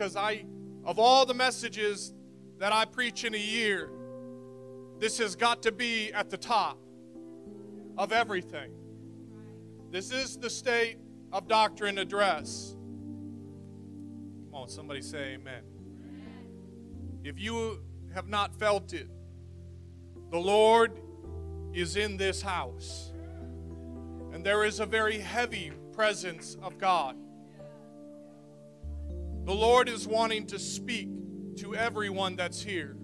because I, of all the messages that I preach in a year, this has got to be at the top of everything. This is the state of doctrine address. Come on, somebody say amen. If you have not felt it, the Lord is in this house. And there is a very heavy presence of God. The Lord is wanting to speak to everyone that's here.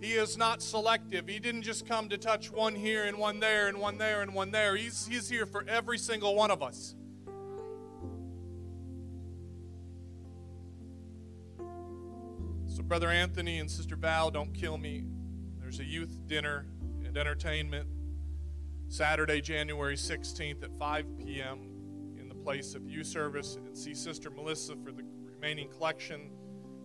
He is not selective. He didn't just come to touch one here and one there and one there and one there. He's, he's here for every single one of us. So, Brother Anthony and Sister Val, don't kill me. There's a youth dinner and entertainment Saturday, January 16th at 5 p.m. in the place of youth service. And see Sister Melissa for the remaining collection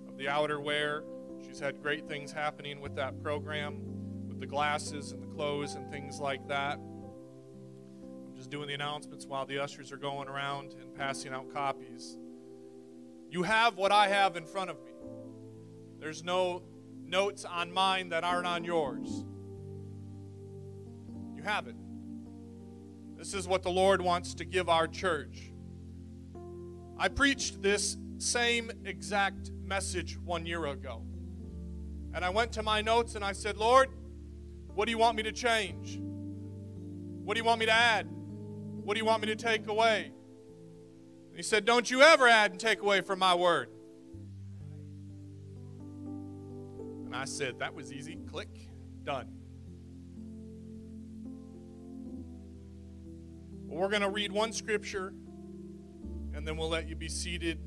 of the outerwear. She's had great things happening with that program, with the glasses and the clothes and things like that. I'm just doing the announcements while the ushers are going around and passing out copies. You have what I have in front of me. There's no notes on mine that aren't on yours. You have it. This is what the Lord wants to give our church. I preached this same exact message one year ago. And I went to my notes and I said, Lord, what do you want me to change? What do you want me to add? What do you want me to take away? And he said, Don't you ever add and take away from my word. And I said, That was easy. Click, done. Well, we're going to read one scripture and then we'll let you be seated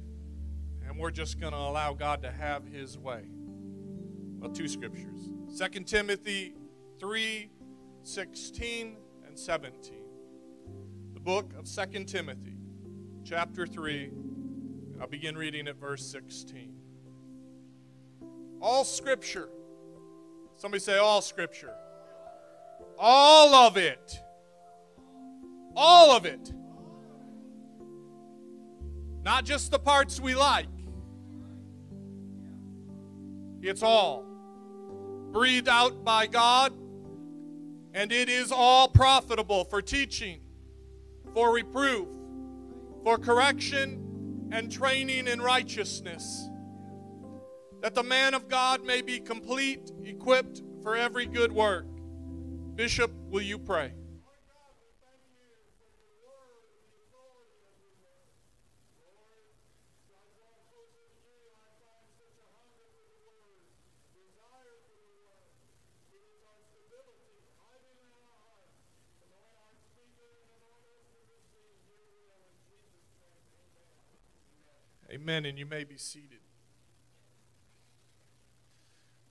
we're just going to allow God to have his way. Well, two scriptures 2 Timothy 3 16 and 17. The book of 2 Timothy, chapter 3. I'll begin reading at verse 16. All scripture. Somebody say, all scripture. All of it. All of it. Not just the parts we like. It's all breathed out by God, and it is all profitable for teaching, for reproof, for correction, and training in righteousness, that the man of God may be complete, equipped for every good work. Bishop, will you pray? Amen. And you may be seated.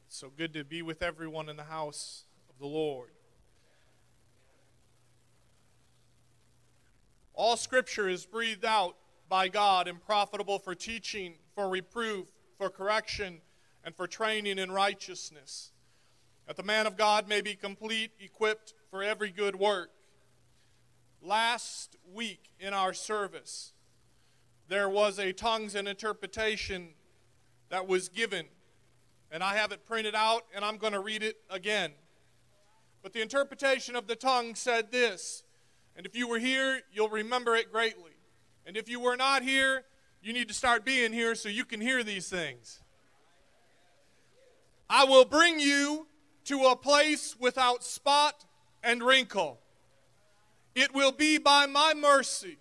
It's so good to be with everyone in the house of the Lord. All scripture is breathed out by God and profitable for teaching, for reproof, for correction, and for training in righteousness, that the man of God may be complete, equipped for every good work. Last week in our service, there was a tongues and interpretation that was given. And I have it printed out, and I'm going to read it again. But the interpretation of the tongue said this, and if you were here, you'll remember it greatly. And if you were not here, you need to start being here so you can hear these things. I will bring you to a place without spot and wrinkle. It will be by my mercy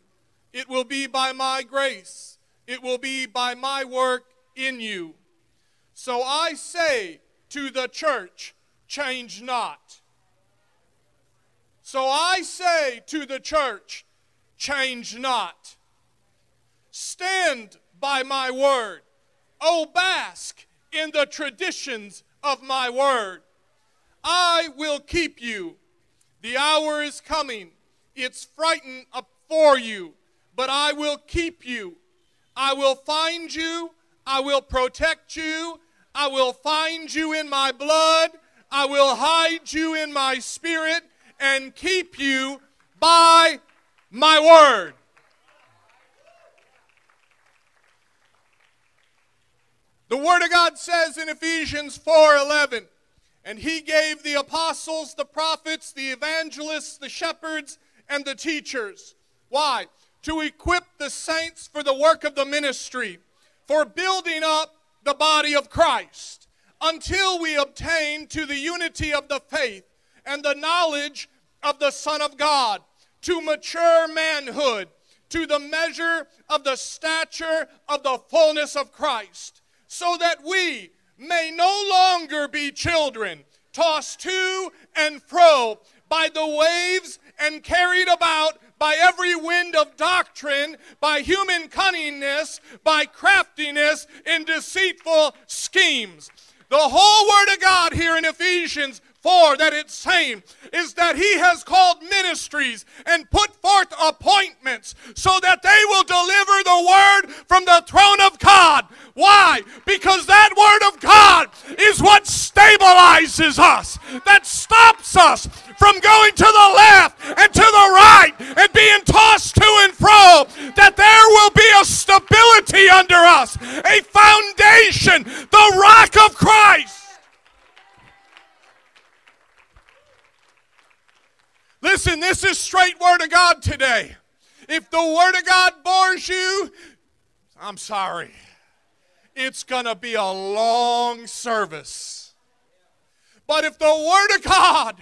it will be by my grace. It will be by my work in you. So I say to the church, change not. So I say to the church, change not. Stand by my word. Oh, bask in the traditions of my word. I will keep you. The hour is coming. It's frightened for you but I will keep you. I will find you. I will protect you. I will find you in my blood. I will hide you in my spirit and keep you by my word. The word of God says in Ephesians 4:11, and he gave the apostles, the prophets, the evangelists, the shepherds, and the teachers. Why? To equip the saints for the work of the ministry, for building up the body of Christ, until we obtain to the unity of the faith and the knowledge of the Son of God, to mature manhood, to the measure of the stature of the fullness of Christ, so that we may no longer be children, tossed to and fro by the waves and carried about by every wind of doctrine, by human cunningness, by craftiness in deceitful schemes. The whole Word of God here in Ephesians 4 that it's saying is that he has called ministries and put forth appointments so that they will deliver the word from the throne of God. Why? Because that word of God is what stabilizes us, that stops us from going to the left and to the right and being tossed to and fro, that there will be a stability under us, a foundation, the rock of Christ. Listen, this is straight word of God today. If the word of God bores you, I'm sorry. It's going to be a long service. But if the word of God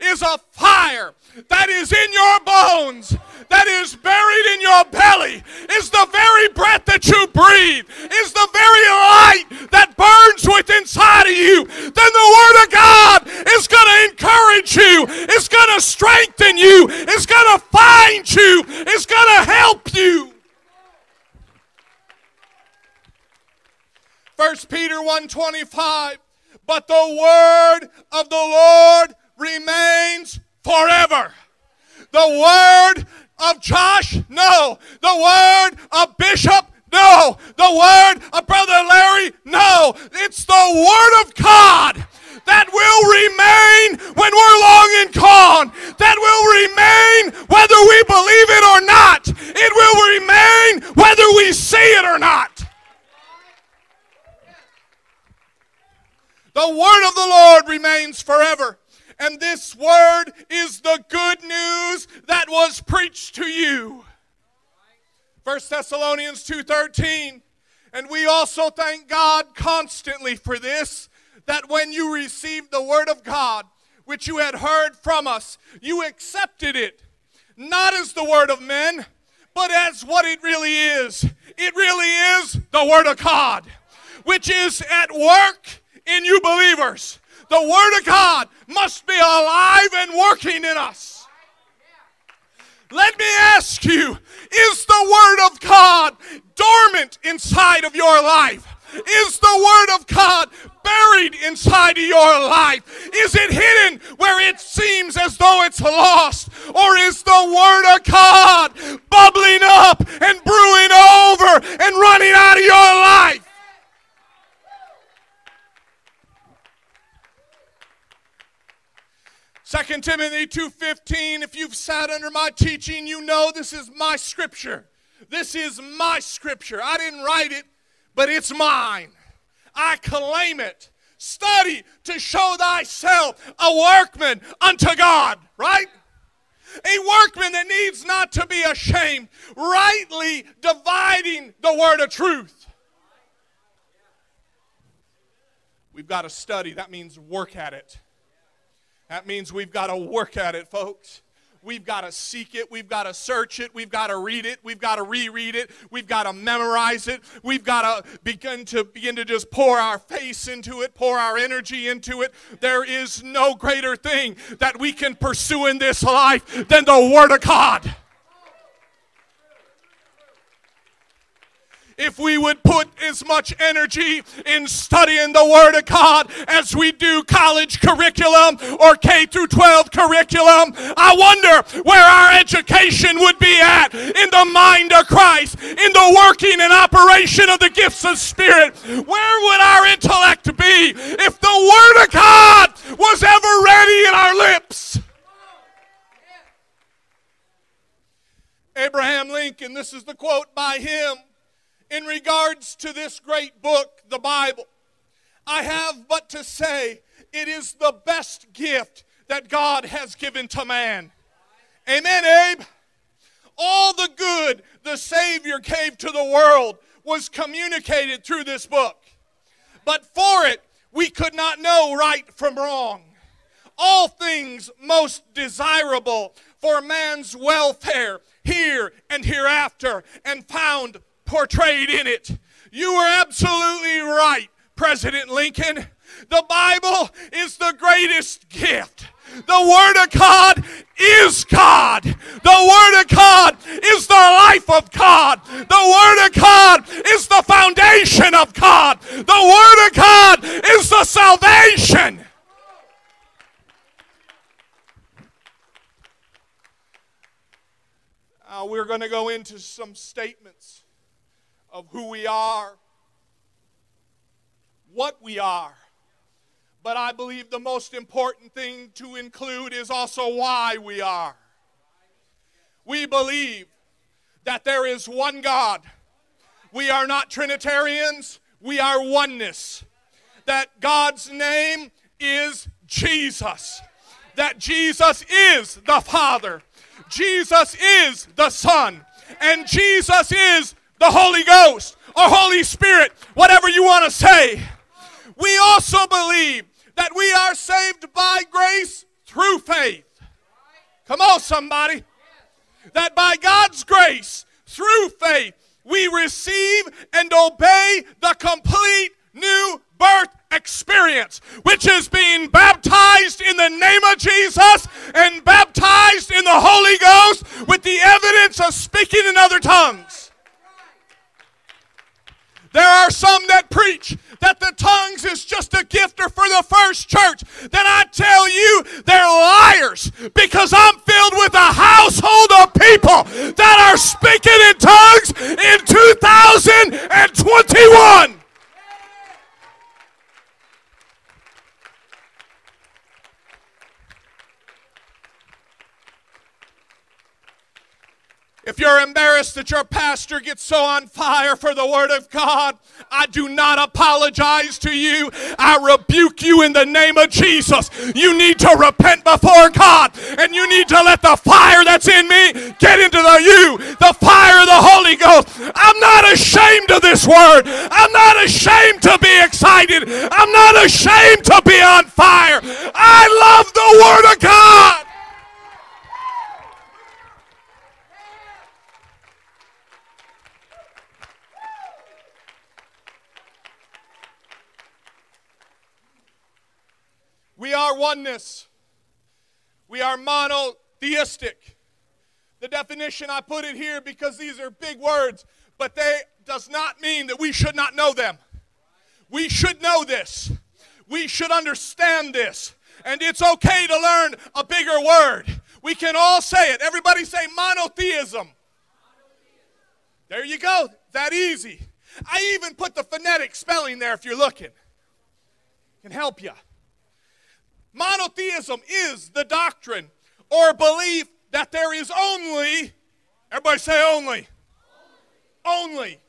is a fire that is in your bones, that is buried in your belly, is the very breath that you breathe, is the very light that burns within inside of you, then the Word of God is going to encourage you, it's going to strengthen you, it's going to find you, it's going to help you. 1 Peter 1:25 But the word of the Lord remains forever. The word of Josh? No. The word of Bishop? No. The word of Brother Larry? No. It's the word of God that will remain when we're long and gone. That will remain whether we believe it or not. It will remain whether we see it or not. The word of the Lord remains forever. And this word is the good news that was preached to you. 1 Thessalonians 2:13 and we also thank God constantly for this that when you received the word of God which you had heard from us you accepted it not as the word of men but as what it really is it really is the word of God which is at work in you believers the Word of God must be alive and working in us. Let me ask you is the Word of God dormant inside of your life? Is the Word of God buried inside of your life? Is it hidden where it seems as though it's lost? Or is the Word of God bubbling up and brewing over and running out of your life? 2 Timothy 2:15 if you've sat under my teaching you know this is my scripture. This is my scripture. I didn't write it, but it's mine. I claim it. Study to show thyself a workman unto God, right? A workman that needs not to be ashamed, rightly dividing the word of truth. We've got to study. That means work at it. That means we've got to work at it, folks. We've got to seek it. We've got to search it. We've got to read it. We've got to reread it. We've got to memorize it. We've got to begin to begin to just pour our face into it, pour our energy into it. There is no greater thing that we can pursue in this life than the Word of God. If we would put as much energy in studying the Word of God as we do college curriculum or K through 12 curriculum, I wonder where our education would be at in the mind of Christ, in the working and operation of the gifts of Spirit. Where would our intellect be if the Word of God was ever ready in our lips? Abraham Lincoln, this is the quote by him in regards to this great book, the Bible. I have but to say, it is the best gift that God has given to man. Amen, Abe. All the good the Savior gave to the world was communicated through this book. But for it, we could not know right from wrong. All things most desirable for man's welfare here and hereafter, and found portrayed in it. You were absolutely right, President Lincoln. The Bible is the greatest gift. The Word of God is God. The Word of God is the life of God. The Word of God is the foundation of God. The Word of God is the salvation. Uh, we're going to go into some statements of who we are, what we are. But I believe the most important thing to include is also why we are. We believe that there is one God. We are not Trinitarians, we are oneness. That God's name is Jesus. That Jesus is the Father. Jesus is the Son. And Jesus is the Holy Ghost or Holy Spirit, whatever you want to say. We also believe that we are saved by grace through faith. Come on, somebody. That by God's grace, through faith, we receive and obey the complete new birth experience, which is being baptized in the name of Jesus and baptized in the Holy Ghost with the evidence of speaking in other tongues. There are some that preach that the tongues is just a gifter for the first church. Then I tell you, they're liars because I'm filled with a household of people that are speaking in tongues in 2021. If you're embarrassed that your pastor gets so on fire for the Word of God, I do not apologize to you. I rebuke you in the name of Jesus. You need to repent before God, and you need to let the fire that's in me get into the you, the fire of the Holy Ghost. I'm not ashamed of this Word. I'm not ashamed to be excited. I'm not ashamed to be on fire. I love the Word of God. We are oneness. We are monotheistic. The definition I put it here because these are big words, but they does not mean that we should not know them. We should know this. We should understand this. And it's okay to learn a bigger word. We can all say it. Everybody say monotheism. There you go. That easy. I even put the phonetic spelling there if you're looking. Can help you. Monotheism is the doctrine or belief that there is only, everybody say only, only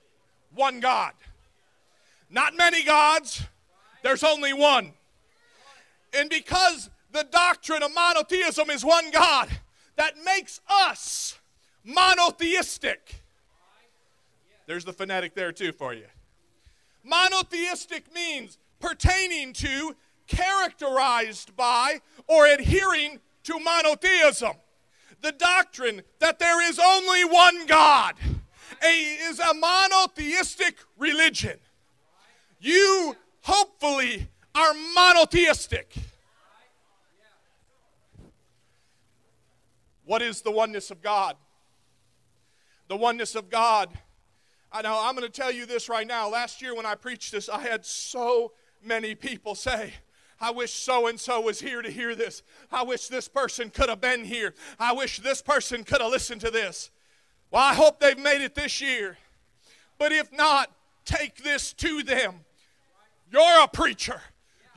one God. Not many gods, there's only one. And because the doctrine of monotheism is one God, that makes us monotheistic. There's the phonetic there too for you. Monotheistic means pertaining to characterized by or adhering to monotheism. The doctrine that there is only one God a, is a monotheistic religion. You hopefully are monotheistic. What is the oneness of God? The oneness of God. I know I'm going to tell you this right now. Last year when I preached this, I had so many people say, I wish so and so was here to hear this. I wish this person could have been here. I wish this person could have listened to this. Well, I hope they've made it this year. But if not, take this to them. You're a preacher.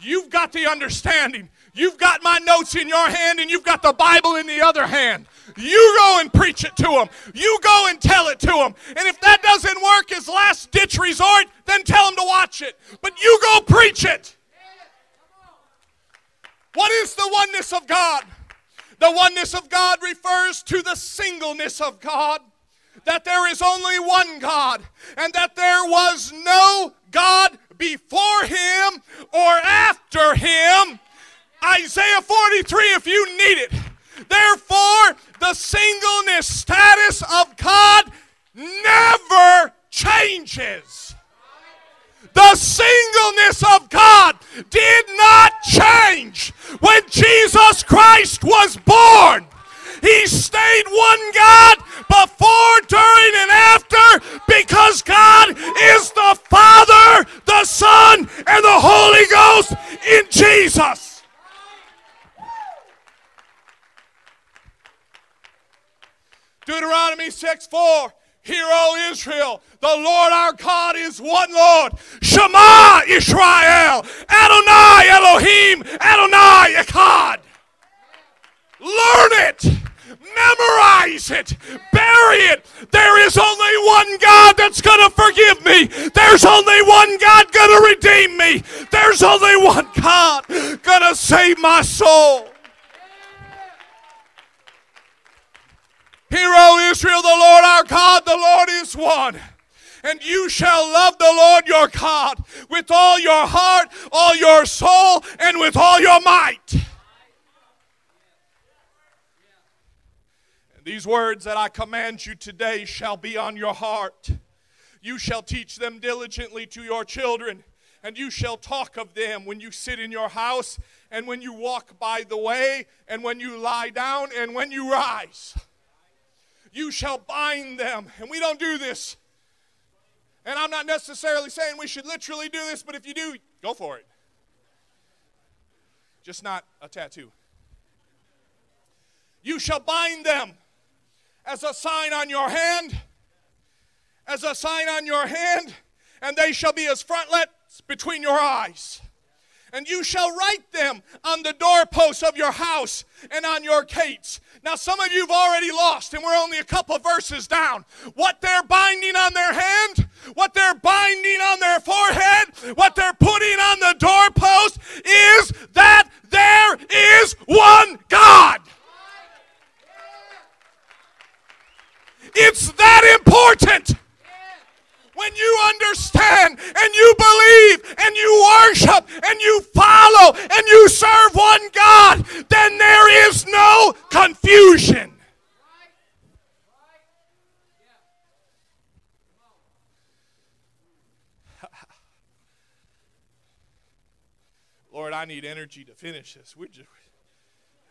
You've got the understanding. You've got my notes in your hand and you've got the Bible in the other hand. You go and preach it to them. You go and tell it to them. And if that doesn't work as last ditch resort, then tell them to watch it. But you go preach it. What is the oneness of God? The oneness of God refers to the singleness of God. That there is only one God, and that there was no God before him or after him. Isaiah 43, if you need it. Therefore, the singleness status of God never changes. The singleness of God did not change when Jesus Christ was born. He stayed one God before, during, and after because God is the Father, the Son, and the Holy Ghost in Jesus. Deuteronomy 6 4. Hear, O Israel, the Lord our God is one Lord. Shema Israel, Adonai Elohim, Adonai Echad. Learn it, memorize it, bury it. There is only one God that's going to forgive me. There's only one God going to redeem me. There's only one God going to save my soul. Hear, O Israel, the Lord our God, the Lord is one. And you shall love the Lord your God with all your heart, all your soul, and with all your might. And these words that I command you today shall be on your heart. You shall teach them diligently to your children, and you shall talk of them when you sit in your house, and when you walk by the way, and when you lie down, and when you rise you shall bind them. And we don't do this. And I'm not necessarily saying we should literally do this, but if you do, go for it. Just not a tattoo. You shall bind them as a sign on your hand, as a sign on your hand, and they shall be as frontlets between your eyes and you shall write them on the doorposts of your house and on your gates. Now, some of you have already lost, and we're only a couple verses down. What they're binding on their hand, what they're binding on their forehead, what they're putting on the doorpost is that there is one God. It's that important when you understand and you believe and you worship and you follow and you serve one God, then there is no confusion. Lord, I need energy to finish this. We just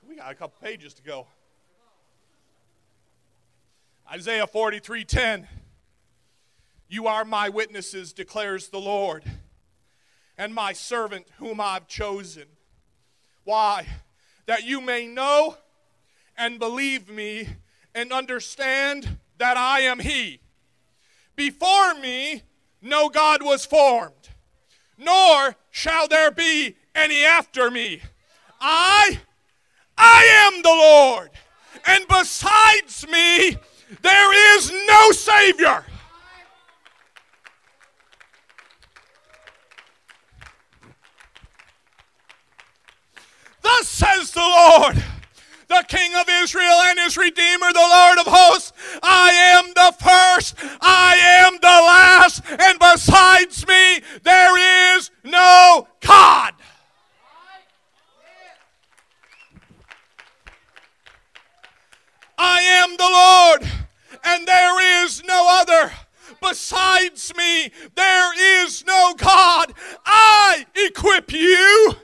we got a couple pages to go. Isaiah 43:10 you are my witnesses, declares the Lord, and my servant whom I've chosen. Why? That you may know and believe me and understand that I am He. Before me, no God was formed, nor shall there be any after me. I, I am the Lord, and besides me, there is no Savior. Thus says the Lord, the King of Israel and his Redeemer, the Lord of hosts. I am the first, I am the last, and besides me, there is no God. I am the Lord, and there is no other. Besides me, there is no God. I equip you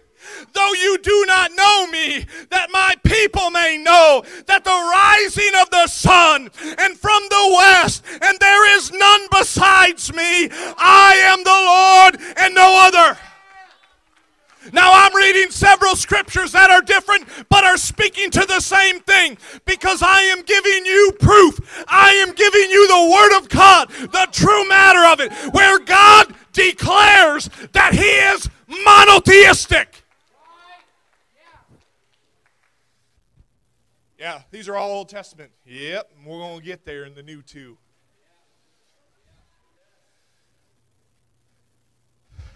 though you do not know me, that my people may know that the rising of the sun and from the west, and there is none besides me. I am the Lord and no other. Now, I'm reading several scriptures that are different but are speaking to the same thing because I am giving you proof. I am giving you the Word of God, the true matter of it, where God declares that He is monotheistic. Yeah, these are all Old Testament. Yep, we're going to get there in the New too.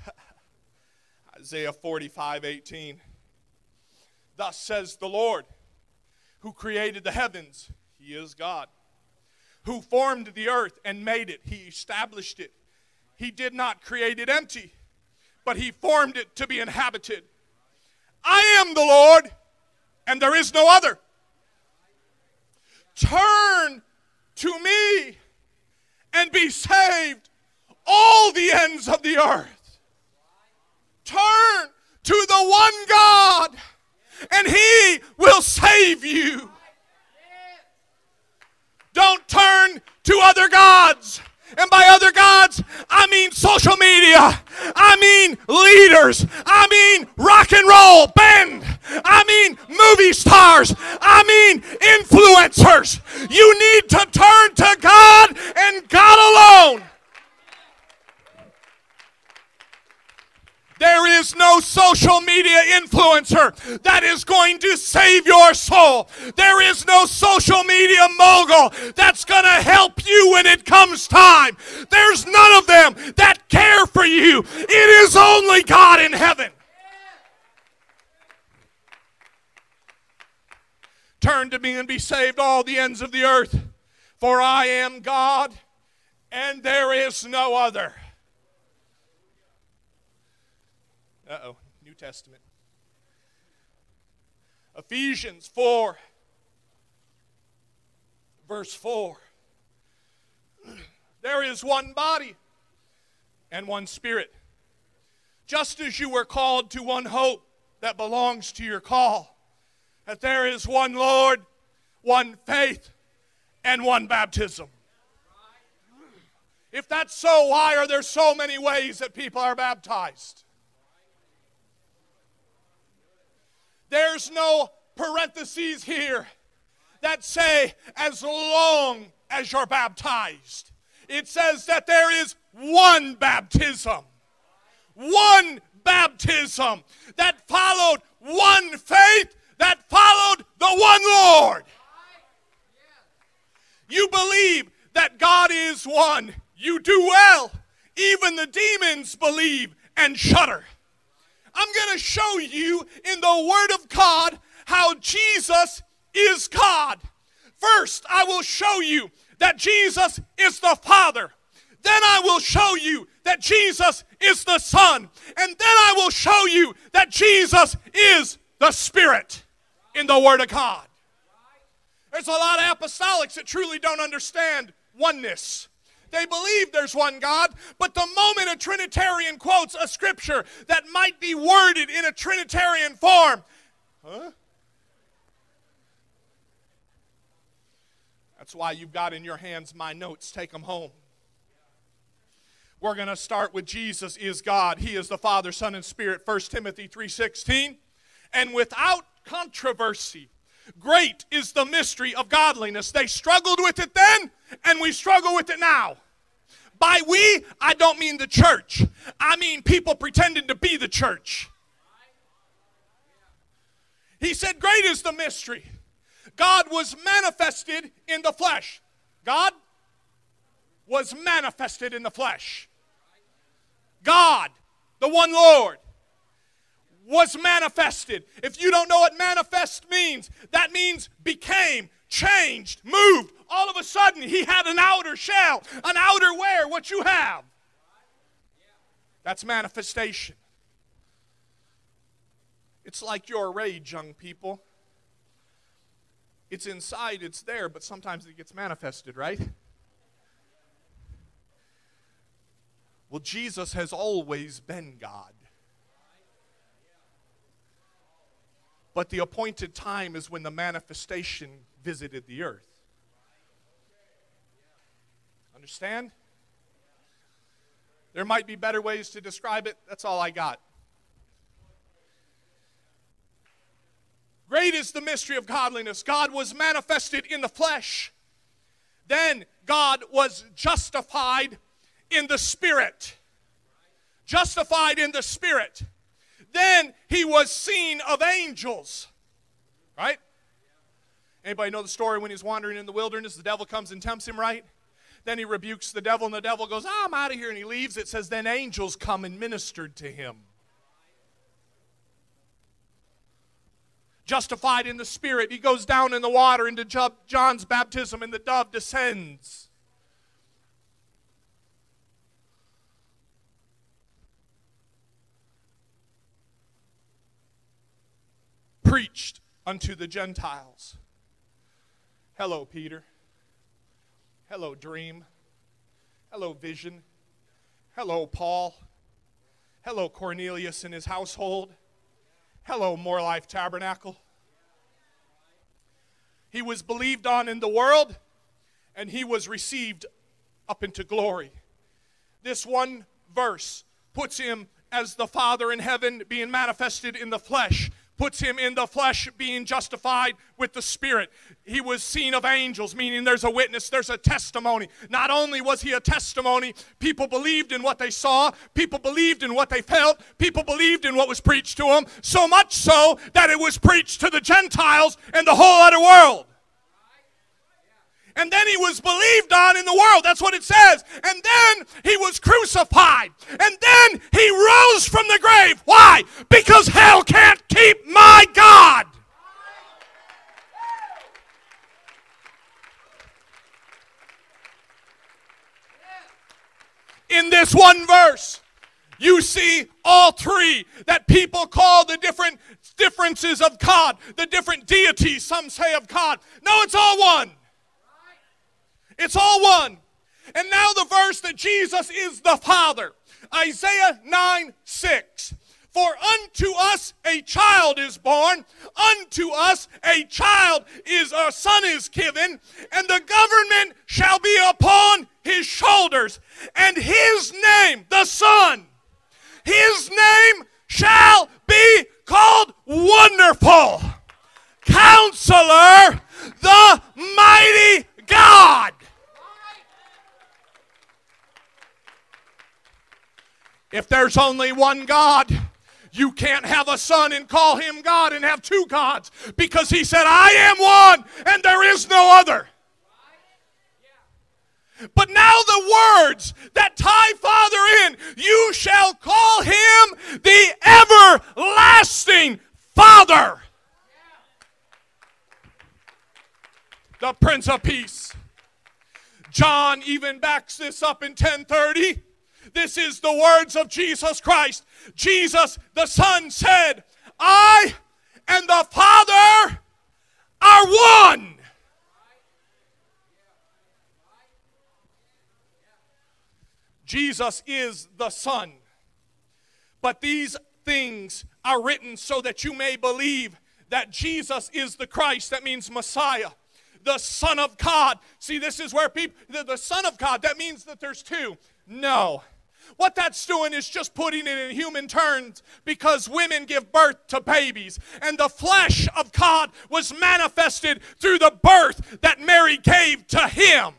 Isaiah 45 18. Thus says the Lord, who created the heavens, He is God. Who formed the earth and made it, He established it. He did not create it empty, but He formed it to be inhabited. I am the Lord, and there is no other. Turn to me and be saved, all the ends of the earth. Turn to the one God, and He will save you. Don't turn to other gods. And by other gods, I mean social media. I mean leaders. I mean rock and roll band. I mean movie stars. I mean influencers. You need to turn to God and God alone. There is no social media influencer that is going to save your soul. There is no social media mogul that's going to help you when it comes time. There's none of them that care for you. It is only God in heaven. Turn to me and be saved, all the ends of the earth, for I am God and there is no other. Uh oh, New Testament. Ephesians 4, verse 4. There is one body and one spirit. Just as you were called to one hope that belongs to your call, that there is one Lord, one faith, and one baptism. If that's so, why are there so many ways that people are baptized? There's no parentheses here that say, as long as you're baptized. It says that there is one baptism. One baptism that followed one faith that followed the one Lord. You believe that God is one. You do well. Even the demons believe and shudder. I'm going to show you in the Word of God how Jesus is God. First, I will show you that Jesus is the Father. Then I will show you that Jesus is the Son. And then I will show you that Jesus is the Spirit in the Word of God. There's a lot of apostolics that truly don't understand oneness. They believe there's one God, but the moment a Trinitarian quotes a scripture that might be worded in a Trinitarian form, huh? That's why you've got in your hands my notes. Take them home. We're going to start with Jesus is God. He is the Father, Son, and Spirit. 1 Timothy 3:16. And without controversy, Great is the mystery of godliness. They struggled with it then, and we struggle with it now. By we, I don't mean the church, I mean people pretending to be the church. He said, Great is the mystery. God was manifested in the flesh. God was manifested in the flesh. God, the one Lord, was manifested. If you don't know what manifest means, that means became, changed, moved. All of a sudden, he had an outer shell, an outer wear, what you have. That's manifestation. It's like your rage, young people. It's inside, it's there, but sometimes it gets manifested, right? Well, Jesus has always been God. But the appointed time is when the manifestation visited the earth. Understand? There might be better ways to describe it. That's all I got. Great is the mystery of godliness. God was manifested in the flesh. Then God was justified in the spirit. Justified in the spirit. Then he was seen of angels. Right? Anybody know the story when he's wandering in the wilderness? The devil comes and tempts him, right? Then he rebukes the devil, and the devil goes, oh, I'm out of here, and he leaves. It says, Then angels come and ministered to him. Justified in the Spirit, he goes down in the water into John's baptism, and the dove descends. Preached unto the Gentiles. Hello, Peter. Hello, dream. Hello, vision. Hello, Paul. Hello, Cornelius and his household. Hello, More Life Tabernacle. He was believed on in the world and he was received up into glory. This one verse puts him as the Father in heaven being manifested in the flesh puts him in the flesh being justified with the spirit. He was seen of angels, meaning there's a witness, there's a testimony. Not only was he a testimony, people believed in what they saw, people believed in what they felt, people believed in what was preached to them, so much so that it was preached to the Gentiles and the whole other world and then he was believed on in the world. That's what it says. And then he was crucified. And then he rose from the grave. Why? Because hell can't keep my God. In this one verse, you see all three that people call the different differences of God, the different deities, some say of God. No, it's all one. It's all one. And now the verse that Jesus is the Father. Isaiah 9 6. For unto us a child is born, unto us a child is a son is given, and the government shall be upon his shoulders, and his name, the Son, his name shall be called Wonderful, Counselor, the Mighty God. If there's only one God, you can't have a son and call him God and have two gods because he said, I am one and there is no other. But now the words that tie Father in, you shall call him the everlasting Father. The Prince of Peace. John even backs this up in 1030. This is the words of Jesus Christ. Jesus, the Son, said, I and the Father are one. Jesus is the Son. But these things are written so that you may believe that Jesus is the Christ. That means Messiah, the Son of God. See, this is where people, the, the Son of God, that means that there's two. No. What that's doing is just putting it in human terms because women give birth to babies. And the flesh of God was manifested through the birth that Mary gave to him.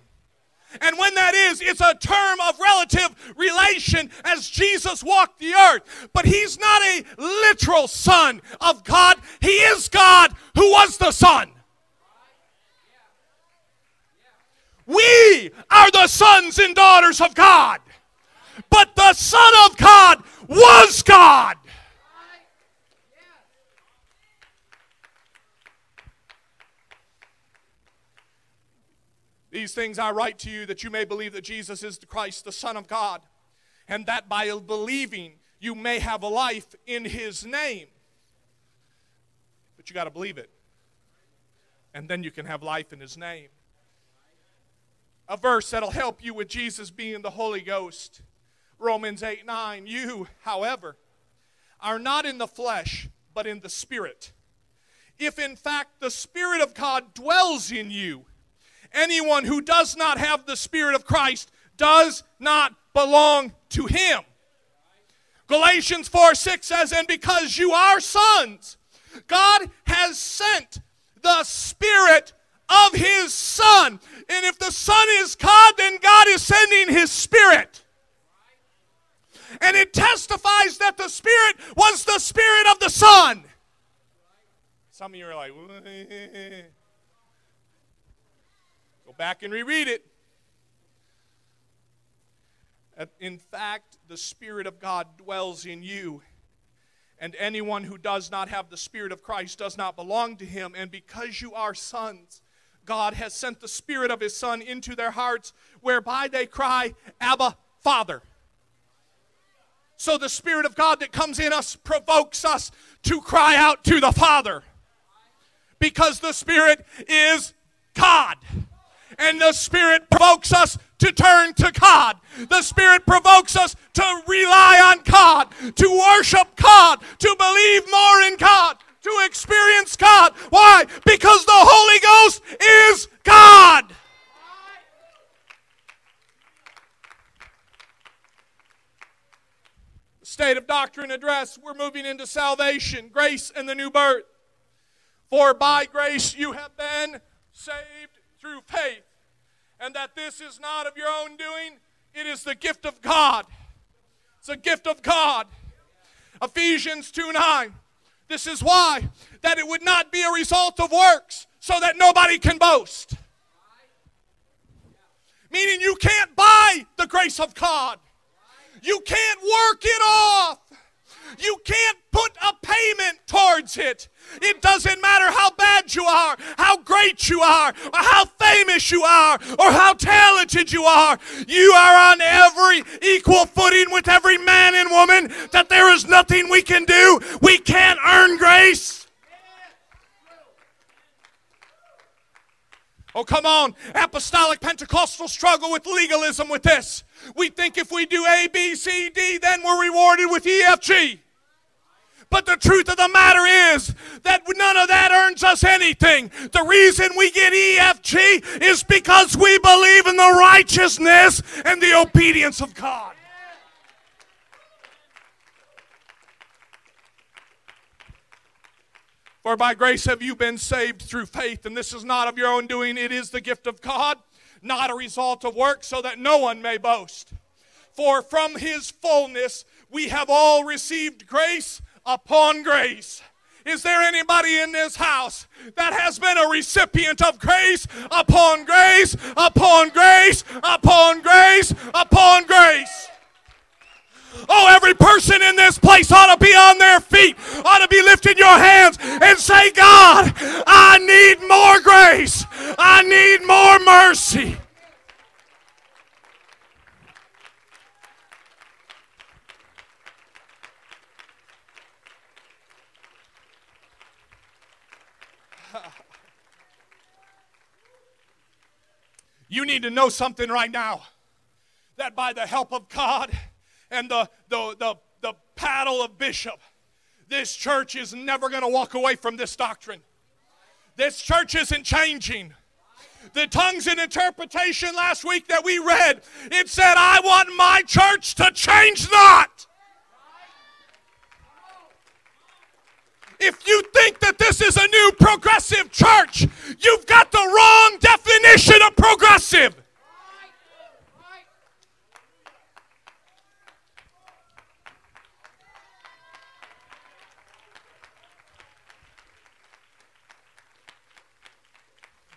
And when that is, it's a term of relative relation as Jesus walked the earth. But he's not a literal son of God, he is God who was the Son. We are the sons and daughters of God but the Son of God was God. These things I write to you that you may believe that Jesus is the Christ, the Son of God, and that by believing you may have a life in His name. But you got to believe it. And then you can have life in His name. A verse that'll help you with Jesus being the Holy Ghost. Romans 8 9. You, however, are not in the flesh, but in the Spirit. If in fact the Spirit of God dwells in you, anyone who does not have the Spirit of Christ does not belong to him. Galatians 4 6 says, And because you are sons, God has sent the Spirit of His Son. And if the Son is God, then God is sending His Spirit and it testifies that the Spirit was the Spirit of the Son. Some of you are like, Go back and reread it. In fact, the Spirit of God dwells in you. And anyone who does not have the Spirit of Christ does not belong to him. And because you are sons, God has sent the Spirit of His Son into their hearts, whereby they cry, Abba, Father. So the Spirit of God that comes in us provokes us to cry out to the Father. Because the Spirit is God. And the Spirit provokes us to turn to God. The Spirit provokes us to rely on God, to worship God, to believe more in God, to experience God. Why? Because the Holy Ghost is God. State of doctrine address, we're moving into salvation, grace, and the new birth. For by grace you have been saved through faith, and that this is not of your own doing, it is the gift of God. It's a gift of God. Ephesians 2 9. This is why, that it would not be a result of works, so that nobody can boast. Meaning you can't buy the grace of God. You can't work it off. You can't put a payment towards it. It doesn't matter how bad you are, how great you are, or how famous you are, or how talented you are. You are on every equal footing with every man and woman that there is nothing we can do. We can't earn grace. Oh, come on. Apostolic Pentecostal struggle with legalism with this. We think if we do A, B, C, D, then we're rewarded with E, F, G. But the truth of the matter is that none of that earns us anything. The reason we get EFG is because we believe in the righteousness and the obedience of God. For by grace have you been saved through faith, and this is not of your own doing, it is the gift of God, not a result of work, so that no one may boast. For from his fullness we have all received grace upon grace. Is there anybody in this house that has been a recipient of grace upon grace upon grace upon grace upon grace? Oh, every person in this place ought to be on their feet, ought to be lifting your hands and say, God, I need more grace. I need more mercy. You need to know something right now that by the help of God, and the, the, the, the paddle of Bishop, this church is never going to walk away from this doctrine. This church isn't changing. The tongues and interpretation last week that we read, it said, I want my church to change not. If you think that this is a new progressive church, you've got the wrong definition of progressive.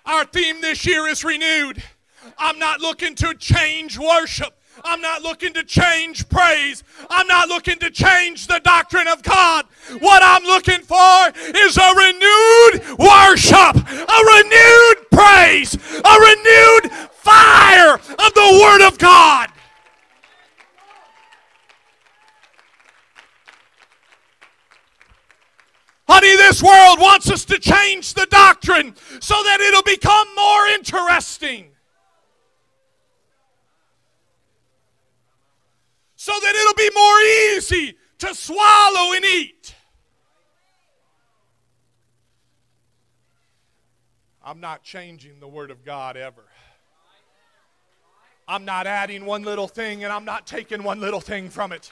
Our theme this year is renewed. I'm not looking to change worship. I'm not looking to change praise. I'm not looking to change the doctrine of God. What I'm looking for is a renewed worship, a renewed praise, a renewed fire of the Word of God. Honey, this world wants us to change the doctrine so that it'll become more interesting. So that it'll be more easy to swallow and eat. I'm not changing the Word of God ever. I'm not adding one little thing and I'm not taking one little thing from it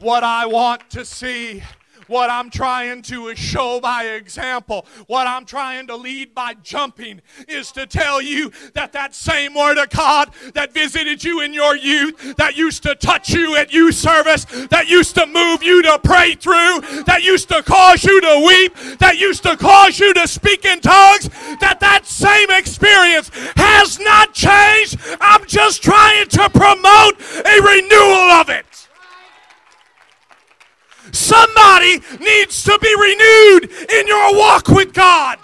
what I want to see, What I'm trying to show by example, what I'm trying to lead by jumping, is to tell you that that same Word of God that visited you in your youth, that used to touch you at youth service, that used to move you to pray through, that used to cause you to weep, that used to cause you to speak in tongues, that that same experience has not changed. I'm just trying to promote a renewal of it. Somebody needs to be renewed in your walk with God.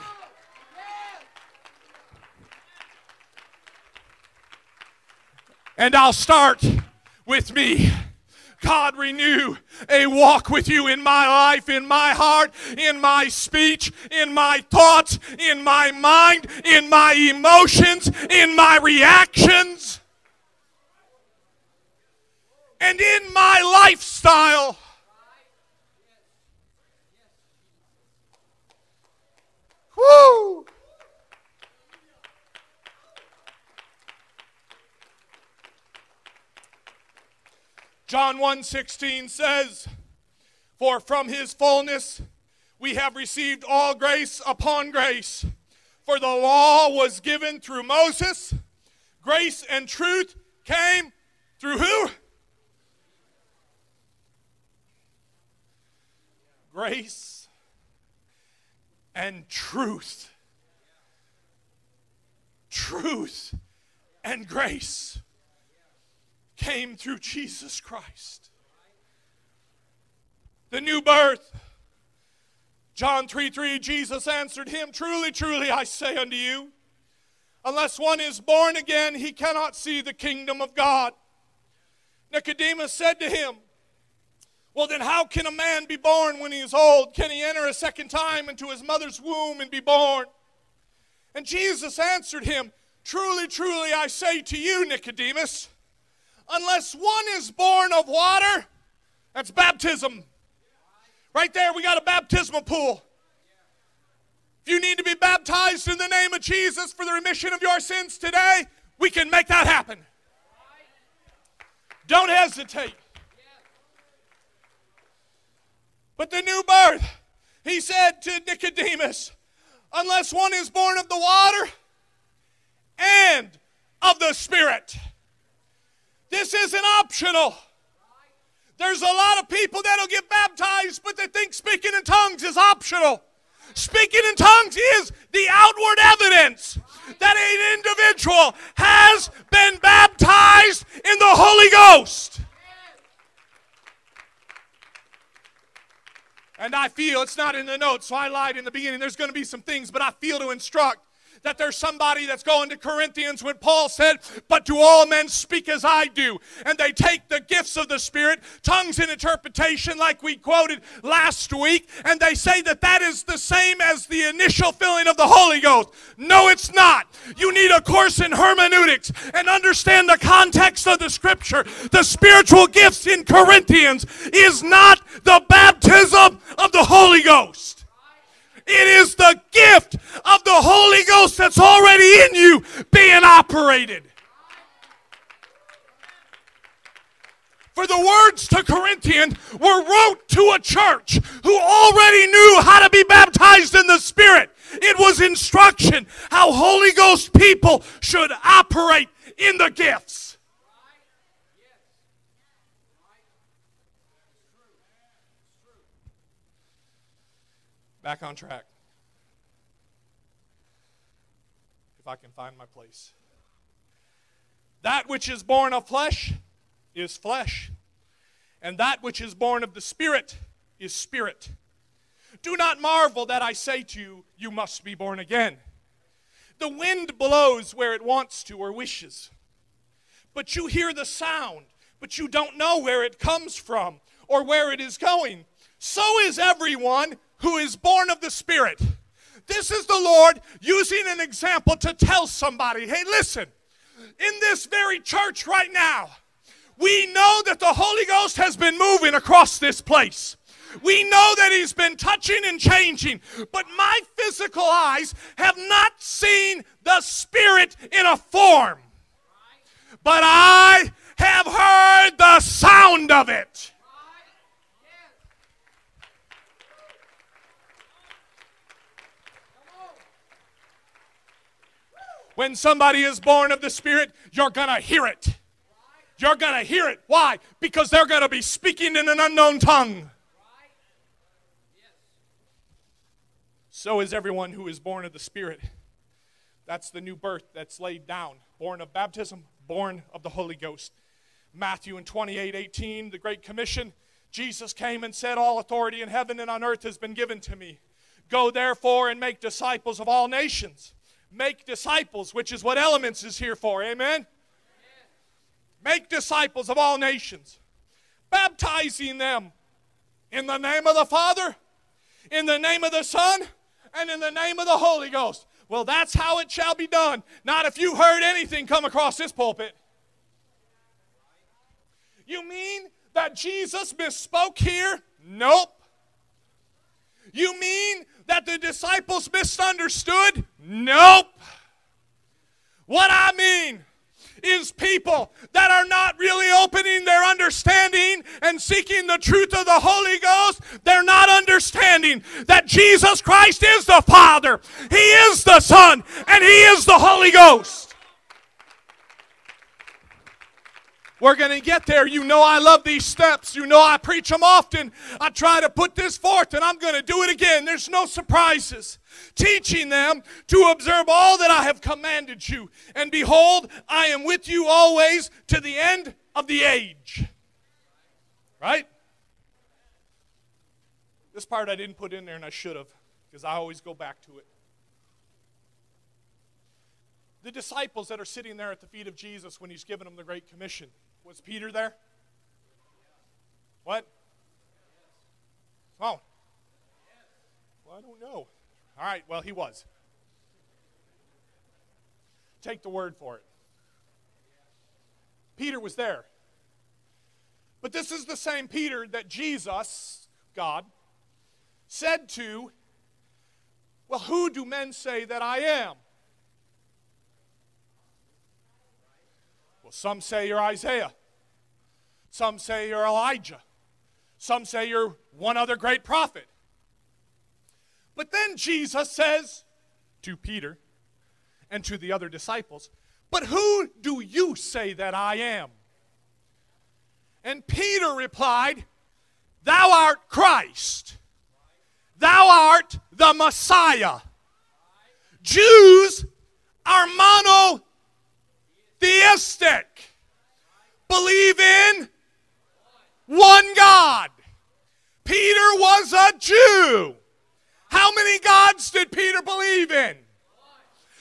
And I'll start with me. God, renew a walk with you in my life, in my heart, in my speech, in my thoughts, in my mind, in my emotions, in my reactions, and in my lifestyle. Woo! John 1:16 says, "For from his fullness we have received all grace upon grace. For the law was given through Moses, grace and truth came through who? Grace and truth. Truth and grace came through Jesus Christ. The new birth. John 3 3, Jesus answered him, Truly, truly, I say unto you, unless one is born again, he cannot see the kingdom of God. Nicodemus said to him, Well, then, how can a man be born when he is old? Can he enter a second time into his mother's womb and be born? And Jesus answered him, Truly, truly, I say to you, Nicodemus, unless one is born of water, that's baptism. Right there, we got a baptismal pool. If you need to be baptized in the name of Jesus for the remission of your sins today, we can make that happen. Don't hesitate. But the new birth, he said to Nicodemus, unless one is born of the water and of the Spirit. This isn't optional. There's a lot of people that'll get baptized, but they think speaking in tongues is optional. Speaking in tongues is the outward evidence that an individual has been baptized in the Holy Ghost. And I feel it's not in the notes, so I lied in the beginning. There's going to be some things, but I feel to instruct that there's somebody that's going to Corinthians when Paul said, But do all men speak as I do? And they take the gifts of the Spirit, tongues and interpretation, like we quoted last week, and they say that that is the same as the initial filling of the Holy Ghost. No, it's not. You need a course in hermeneutics and understand the context of the Scripture. The spiritual gifts in Corinthians is not the baptism of the Holy Ghost. It is the gift of the Holy Ghost that's already in you being operated. For the words to Corinthians were wrote to a church who already knew how to be baptized in the Spirit. It was instruction how Holy Ghost people should operate in the gifts. Back on track. If I can find my place. That which is born of flesh is flesh, and that which is born of the Spirit is spirit. Do not marvel that I say to you, you must be born again. The wind blows where it wants to or wishes, but you hear the sound, but you don't know where it comes from or where it is going. So is everyone who is born of the Spirit. This is the Lord using an example to tell somebody hey, listen, in this very church right now, we know that the Holy Ghost has been moving across this place. We know that He's been touching and changing, but my physical eyes have not seen the Spirit in a form. But I have heard the sound of it. When somebody is born of the Spirit, you're going to hear it. You're going to hear it. Why? Because they're going to be speaking in an unknown tongue. So is everyone who is born of the Spirit. That's the new birth that's laid down. Born of baptism, born of the Holy Ghost. Matthew in 28 18, the Great Commission, Jesus came and said, All authority in heaven and on earth has been given to me. Go therefore and make disciples of all nations. Make disciples, which is what Elements is here for. Amen? Make disciples of all nations, baptizing them in the name of the Father, in the name of the Son, and in the name of the Holy Ghost. Well, that's how it shall be done. Not if you heard anything come across this pulpit. You mean that Jesus misspoke here? Nope. You mean that the disciples misunderstood? Nope. What I mean is people that are not really opening their understanding and seeking the truth of the Holy Ghost. They're not understanding that Jesus Christ is the Father, He is the Son, and He is the Holy Ghost. We're going to get there. You know, I love these steps. You know, I preach them often. I try to put this forth, and I'm going to do it again. There's no surprises. Teaching them to observe all that I have commanded you. And behold, I am with you always to the end of the age. Right? This part I didn't put in there, and I should have, because I always go back to it. The disciples that are sitting there at the feet of Jesus when he's giving them the Great Commission. Was Peter there? What? Oh. Well, I don't know. All right, well, he was. Take the word for it. Peter was there. But this is the same Peter that Jesus, God, said to, Well, who do men say that I am? Well, some say you're Isaiah. Some say you're Elijah. Some say you're one other great prophet. But then Jesus says to Peter and to the other disciples, But who do you say that I am? And Peter replied, Thou art Christ. Thou art the Messiah. Jews are mono theistic. Believe in one God. Peter was a Jew. How many gods did Peter believe in?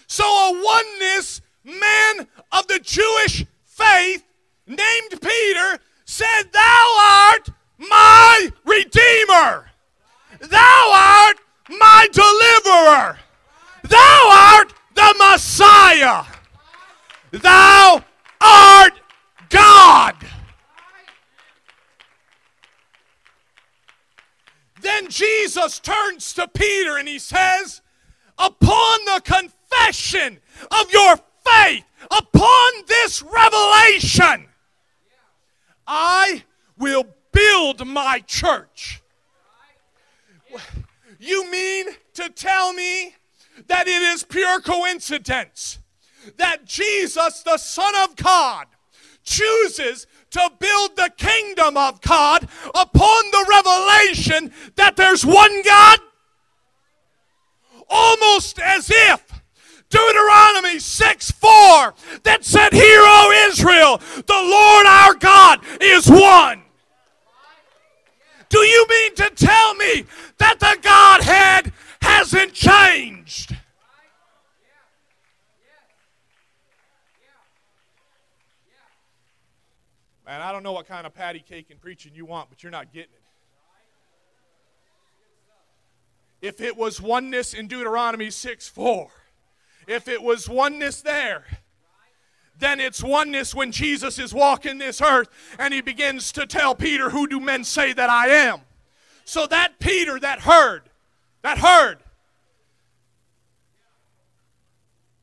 So, a oneness man of the Jewish faith named Peter said, Thou art my Redeemer. Thou art my deliverer. Thou art the Messiah. Thou art God. Then Jesus turns to Peter and he says, Upon the confession of your faith, upon this revelation, I will build my church. You mean to tell me that it is pure coincidence that Jesus, the Son of God, chooses to build the kingdom of God upon the revelation that there's one God? Almost as if Deuteronomy 6 4 that said, Hear, O Israel, the Lord our God is one. Do you mean to tell me that the Godhead hasn't changed? Man, I don't know what kind of patty cake and preaching you want, but you're not getting it. If it was oneness in Deuteronomy 6 4, if it was oneness there, then it's oneness when Jesus is walking this earth and he begins to tell Peter, Who do men say that I am? So that Peter that heard, that heard,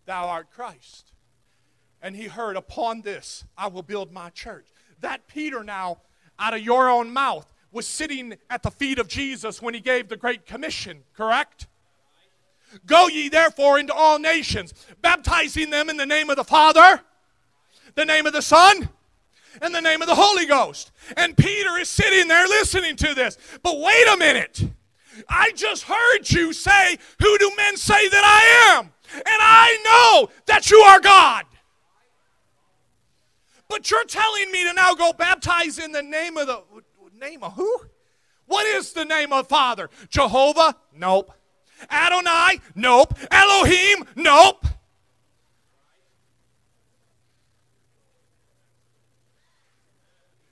Thou art Christ. And he heard, Upon this I will build my church that Peter now, out of your own mouth, was sitting at the feet of Jesus when he gave the Great Commission, correct? Go ye therefore into all nations, baptizing them in the name of the Father, the name of the Son, and the name of the Holy Ghost. And Peter is sitting there listening to this. But wait a minute. I just heard you say, Who do men say that I am? And I know that you are God. But you're telling me to now go baptize in the name of the name of who? What is the name of Father? Jehovah? Nope. Adonai? Nope. Elohim? Nope.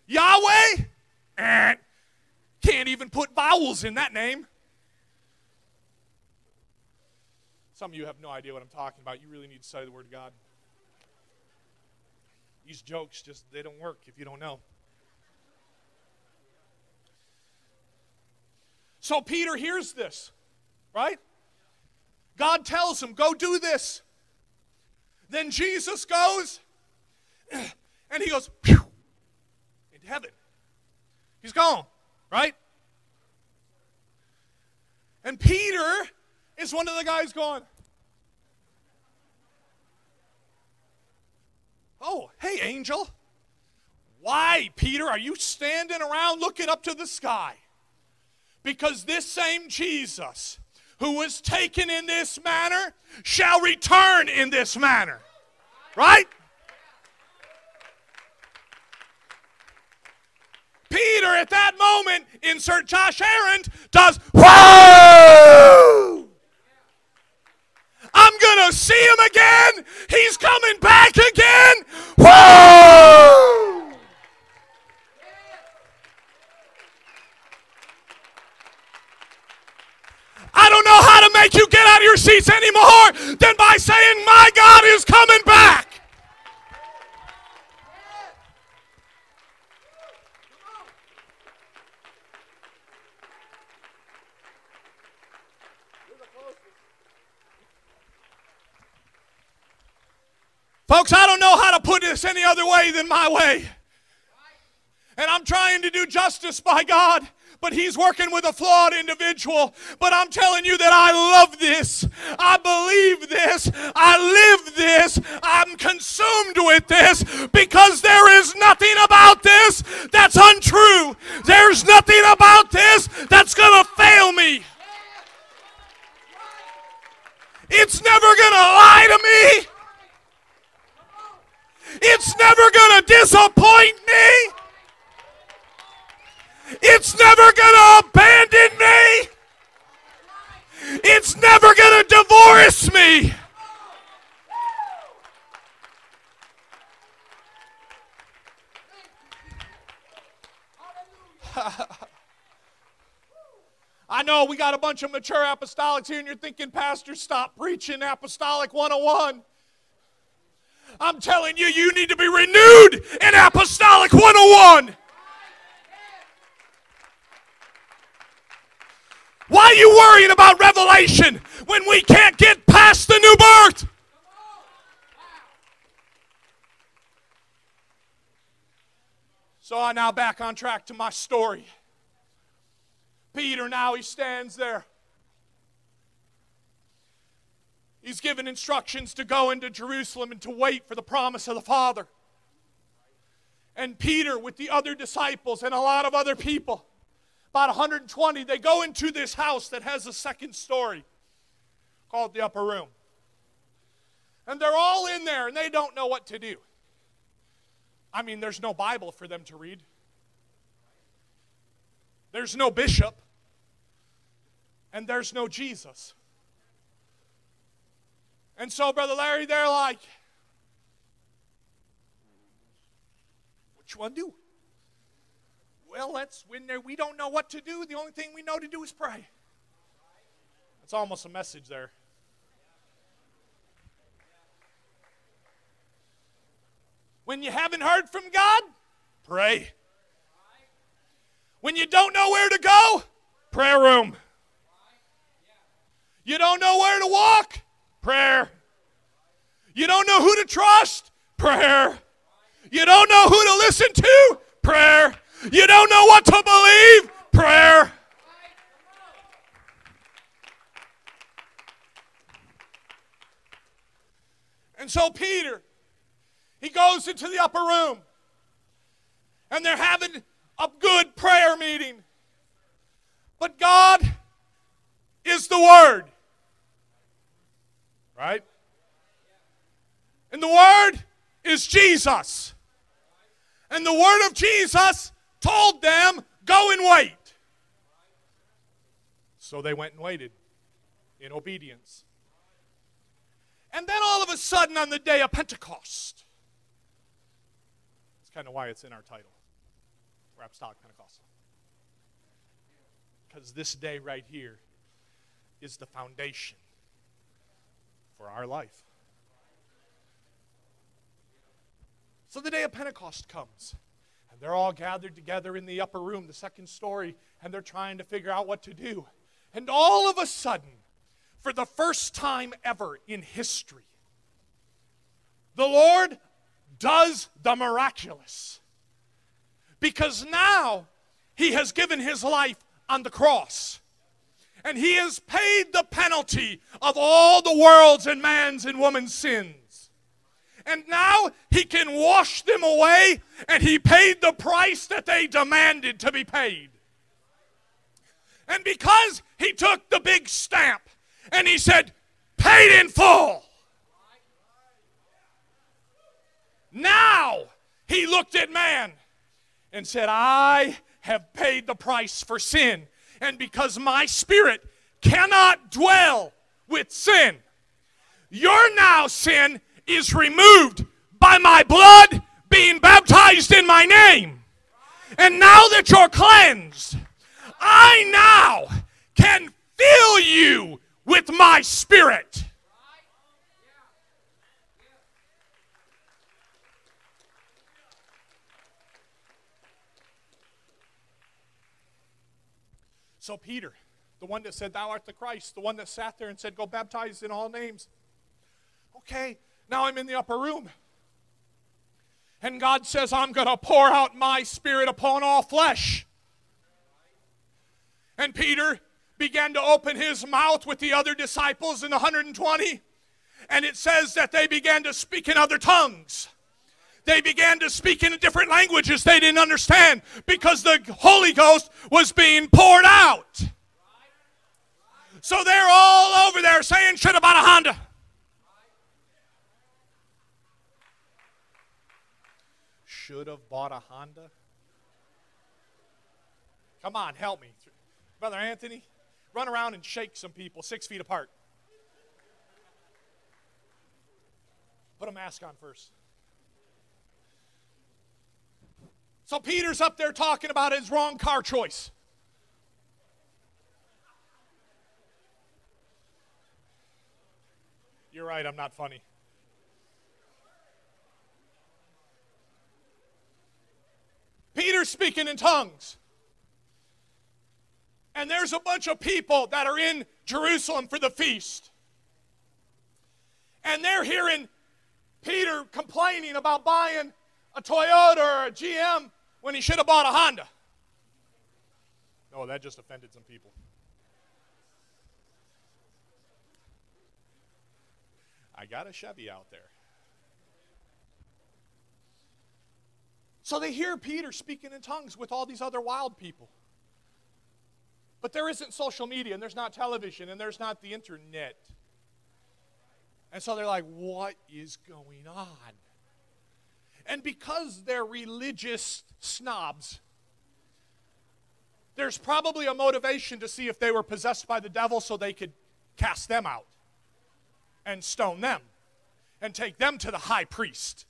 Yahweh? Eh. Can't even put vowels in that name. Some of you have no idea what I'm talking about. You really need to study the Word of God. These jokes just they don't work if you don't know. So Peter hears this, right? God tells him, Go do this. Then Jesus goes and he goes into heaven. He's gone, right? And Peter is one of the guys going, Oh, hey, angel. Why, Peter, are you standing around looking up to the sky? Because this same Jesus who was taken in this manner shall return in this manner. Right? Peter, at that moment, insert Josh Aaron, does whoa! I'm gonna see him again. He's coming back again. Whoa! I don't know how to make you get out of your seats anymore than by saying, My God is coming back. Folks, I don't know how to put this any other way than my way. And I'm trying to do justice by God but he's working with a flawed individual. But I'm telling you that I love this. I believe this. I live this. I'm consumed with this because there is nothing about this that's untrue. There's nothing about this that's going to fail me. It's never going to lie to me. It's never going to disappoint me. It's never going to abandon me. It's never going to divorce me. I know we got a bunch of mature apostolics here, and you're thinking, Pastor, stop preaching Apostolic 101. I'm telling you, you need to be renewed in Apostolic 101. Why are you worrying about revelation when we can't get past the new birth? So I now back on track to my story. Peter now he stands there. He's given instructions to go into Jerusalem and to wait for the promise of the Father. And Peter, with the other disciples and a lot of other people, about 120, they go into this house that has a second story called the upper room. And they're all in there and they don't know what to do. I mean, there's no Bible for them to read, there's no bishop, and there's no Jesus. And so, Brother Larry, they're like, which one do? Well, that's when there we don't know what to do. The only thing we know to do is pray. That's almost a message there. When you haven't heard from God, pray. When you don't know where to go, prayer room. You don't know where to walk, prayer. You don't know who to trust, prayer. You don't know who to listen to, prayer. You don't know what to believe? Prayer. And so Peter, he goes into the upper room and they're having a good prayer meeting. But God is the Word. Right? And the Word is Jesus. And the Word of Jesus told them, Go and wait. So they went and waited in obedience. And then all of a sudden, on the day of Pentecost, that's kind of why it's in our title. Apostolic Pentecostal. Because this day right here is the foundation for our life. So the day of Pentecost comes, and they're all gathered together in the upper room, the second story, and they're trying to figure out what to do. And all of a sudden, for the first time ever in history, the Lord does the miraculous. Because now he has given his life on the cross. And he has paid the penalty of all the world's and man's and woman's sins. And now he can wash them away, and he paid the price that they demanded to be paid. And because he took the big stamp and he said, paid in full. Now he looked at man and said, I have paid the price for sin. And because my spirit cannot dwell with sin, your now sin is removed by my blood being baptized in my name. And now that you're cleansed, I now can fill you with my spirit. So, Peter, the one that said, Thou art the Christ, the one that sat there and said, Go baptize in all names. Okay, now I'm in the upper room. And God says, I'm going to pour out my spirit upon all flesh. And Peter began to open his mouth with the other disciples in the 120. And it says that they began to speak in other tongues. They began to speak in different languages they didn't understand because the Holy Ghost was being poured out. So they're all over there saying, Should have bought a Honda. Should have bought a Honda. Come on, help me. Brother Anthony, run around and shake some people six feet apart. Put a mask on first. So Peter's up there talking about his wrong car choice. You're right, I'm not funny. Peter's speaking in tongues. And there's a bunch of people that are in Jerusalem for the feast. And they're hearing Peter complaining about buying a Toyota or a GM when he should have bought a Honda. No, that just offended some people. I got a Chevy out there. So they hear Peter speaking in tongues with all these other wild people. But there isn't social media, and there's not television, and there's not the internet. And so they're like, what is going on? And because they're religious snobs, there's probably a motivation to see if they were possessed by the devil so they could cast them out and stone them and take them to the high priest.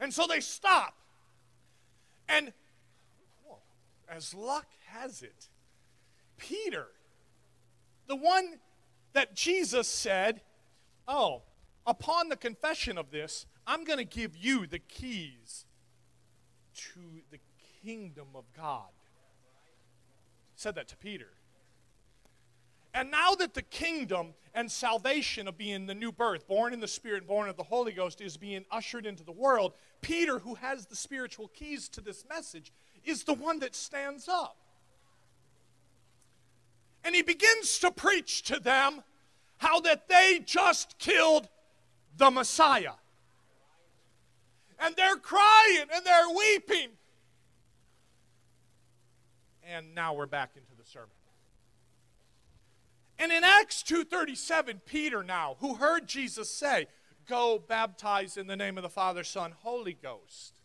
And so they stop. And well, as luck has it, Peter, the one that Jesus said, Oh, upon the confession of this, I'm going to give you the keys to the kingdom of God. He said that to Peter. And now that the kingdom and salvation of being the new birth, born in the Spirit, born of the Holy Ghost, is being ushered into the world, Peter, who has the spiritual keys to this message, is the one that stands up. And he begins to preach to them how that they just killed the Messiah. And they're crying and they're weeping. And now we're back into the sermon. And in Acts 2:37, Peter now, who heard Jesus say, "Go baptize in the name of the Father, Son, Holy Ghost."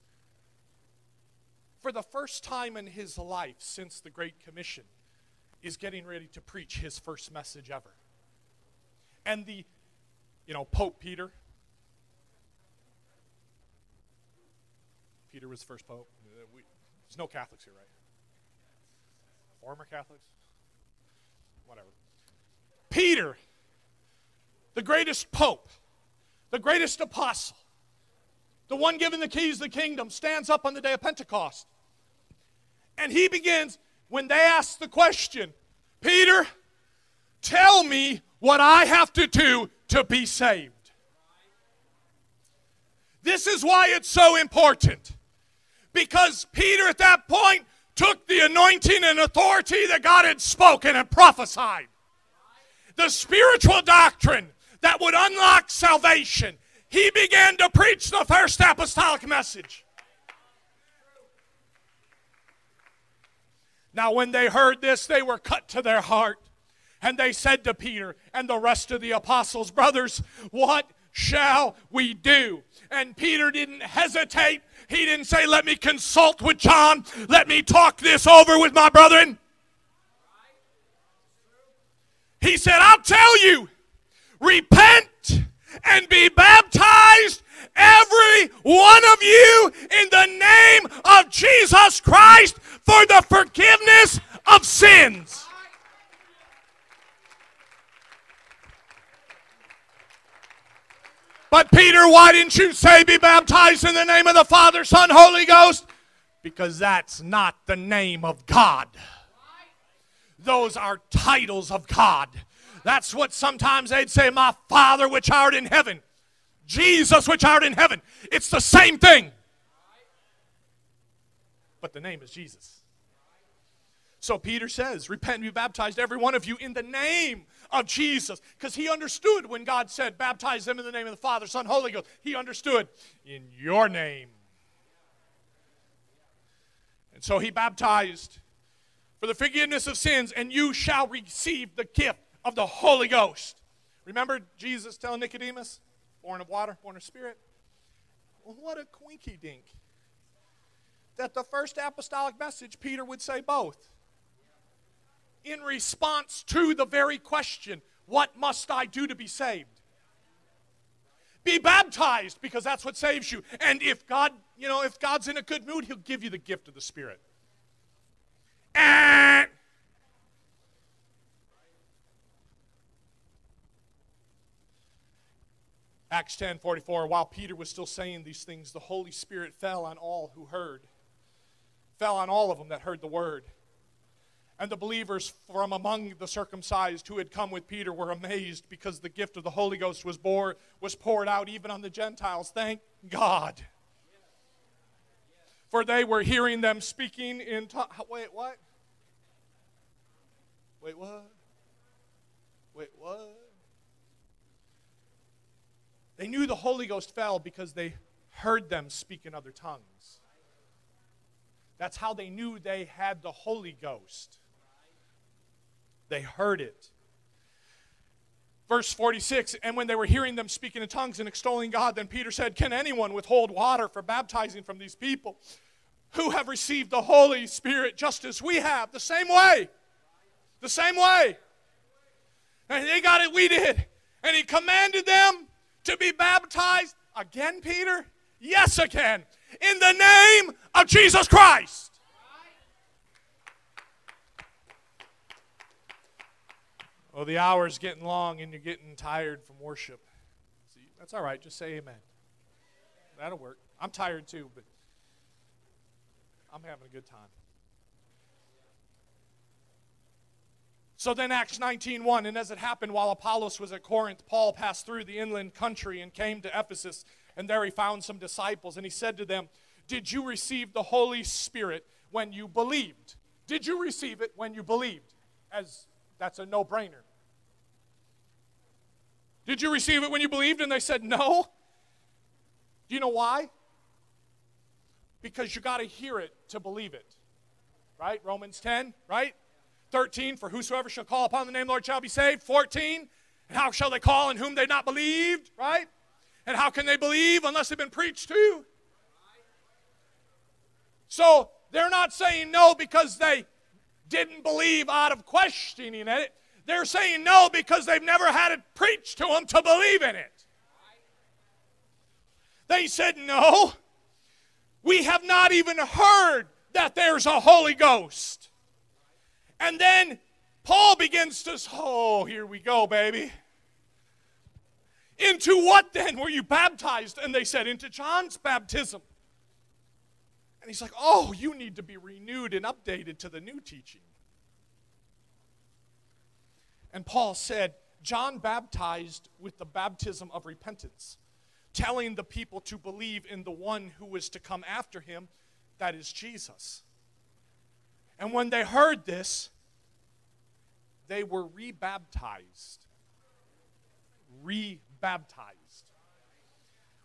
For the first time in his life since the Great Commission, is getting ready to preach his first message ever. And the, you know, Pope Peter. Peter was the first pope. We, there's no Catholics here, right? Former Catholics? Whatever. Peter, the greatest pope, the greatest apostle, the one given the keys of the kingdom, stands up on the day of Pentecost. And he begins, when they ask the question, Peter, tell me what I have to do to be saved. This is why it's so important. Because Peter at that point took the anointing and authority that God had spoken and prophesied the spiritual doctrine that would unlock salvation, he began to preach the first apostolic message. Now, when they heard this, they were cut to their heart. And they said to Peter and the rest of the apostles, Brothers, what shall we do? And Peter didn't hesitate. He didn't say, Let me consult with John. Let me talk this over with my brethren. He said, I'll tell you, repent and be baptized, every one of you, in the name of Jesus Christ for the forgiveness of sins. But Peter, why didn't you say be baptized in the name of the Father, Son, Holy Ghost? Because that's not the name of God. Those are titles of God. That's what sometimes they'd say, My Father which art in heaven. Jesus which art in heaven. It's the same thing. But the name is Jesus. So Peter says, Repent and be baptized, every one of you, in the name of Jesus. Because he understood when God said, Baptize them in the name of the Father, Son, Holy Ghost. He understood, In your name. And so he baptized for the forgiveness of sins, and you shall receive the gift of the Holy Ghost. Remember Jesus telling Nicodemus, born of water, born of spirit? What a quinky dink. That the first apostolic message, Peter would say both. In response to the very question, what must I do to be saved? Be baptized because that's what saves you. And if God, you know, if God's in a good mood, he'll give you the gift of the Spirit. And Acts 10 44, while Peter was still saying these things, the Holy Spirit fell on all who heard, fell on all of them that heard the word. And the believers from among the circumcised who had come with Peter were amazed because the gift of the Holy Ghost was, bore, was poured out even on the Gentiles. Thank God. For they were hearing them speaking in tongues. Wait, what? Wait, what? Wait, what? They knew the Holy Ghost fell because they heard them speak in other tongues. That's how they knew they had the Holy Ghost. They heard it. Verse 46 And when they were hearing them speaking in tongues and extolling God, then Peter said, Can anyone withhold water for baptizing from these people who have received the Holy Spirit just as we have? The same way. The same way. And they got it, we did. And he commanded them to be baptized again, Peter? Yes, again. In the name of Jesus Christ. Oh, the hour's getting long and you're getting tired from worship. See, that's all right. Just say amen. That'll work. I'm tired too, but I'm having a good time. So then Acts 19:1 and as it happened while Apollos was at Corinth Paul passed through the inland country and came to Ephesus and there he found some disciples and he said to them did you receive the Holy Spirit when you believed did you receive it when you believed as that's a no-brainer Did you receive it when you believed? And they said, No. Do you know why? Because you got to hear it to believe it. Right? Romans 10, right? 13, for whosoever shall call upon the name of the Lord shall be saved. 14, and how shall they call in whom they not believed? Right? And how can they believe unless they've been preached to? So they're not saying no because they didn't believe out of questioning it. They're saying no because they've never had it preached to them to believe in it. They said, No, we have not even heard that there's a Holy Ghost. And then Paul begins to, say, oh, here we go, baby. Into what then were you baptized? And they said, Into John's baptism. And he's like, Oh, you need to be renewed and updated to the new teaching. And Paul said, John baptized with the baptism of repentance, telling the people to believe in the one who was to come after him, that is Jesus. And when they heard this, they were rebaptized. Rebaptized.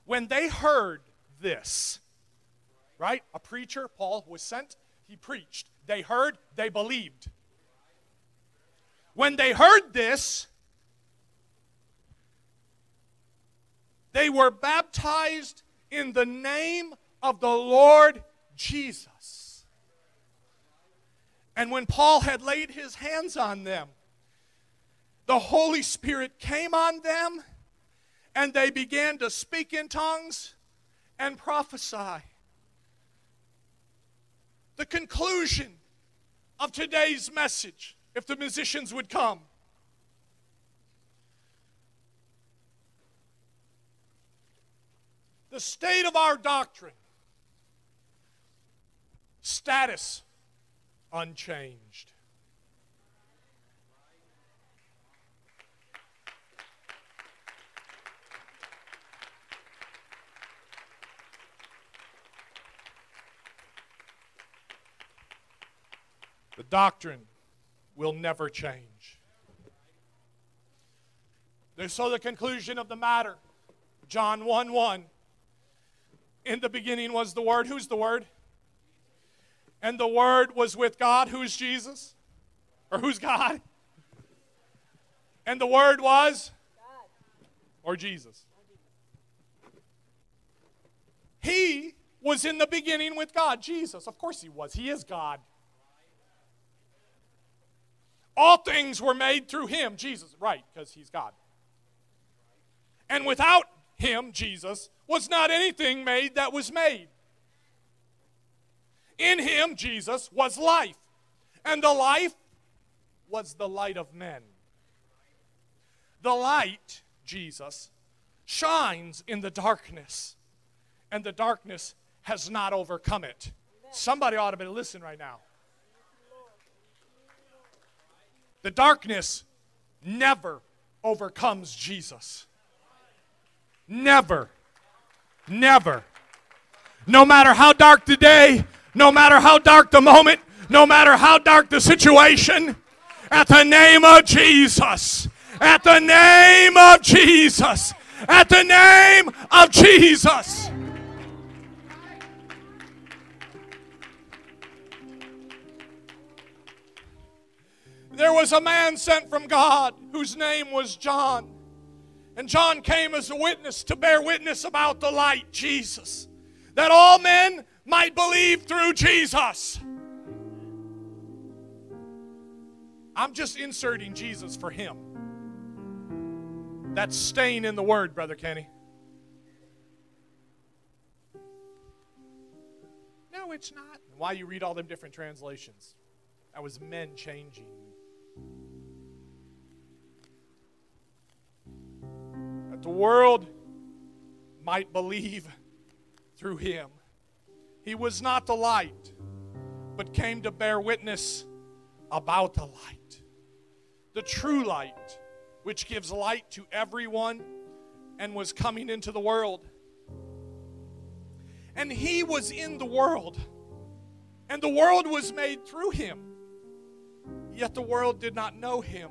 When they heard this, right? A preacher, Paul was sent, he preached. They heard, they believed. When they heard this, they were baptized in the name of the Lord Jesus. And when Paul had laid his hands on them, the Holy Spirit came on them, and they began to speak in tongues and prophesy. The conclusion of today's message if the musicians would come. The state of our doctrine, status unchanged. The doctrine will never change. So, the conclusion of the matter John 1 1. In the beginning was the Word. Who's the Word? And the Word was with God. Who's Jesus? Or who's God? And the Word was? Or Jesus? He was in the beginning with God. Jesus. Of course he was. He is God. All things were made through him, Jesus, right, because he's God. And without him, Jesus, was not anything made that was made. In him, Jesus, was life, and the life was the light of men. The light, Jesus, shines in the darkness, and the darkness has not overcome it. Somebody ought to be listening right now. The darkness never overcomes Jesus. Never. Never. No matter how dark the day, no matter how dark the moment, no matter how dark the situation, at the name of Jesus, at the name of Jesus, at the name of Jesus. There was a man sent from God whose name was John. And John came as a witness to bear witness about the light, Jesus, that all men might believe through Jesus. I'm just inserting Jesus for him. That's staying in the word, Brother Kenny. No, it's not. Why you read all them different translations? That was men changing the world might believe through him. He was not the light, but came to bear witness about the light. The true light, which gives light to everyone and was coming into the world. And he was in the world, and the world was made through him Yet the world did not know him.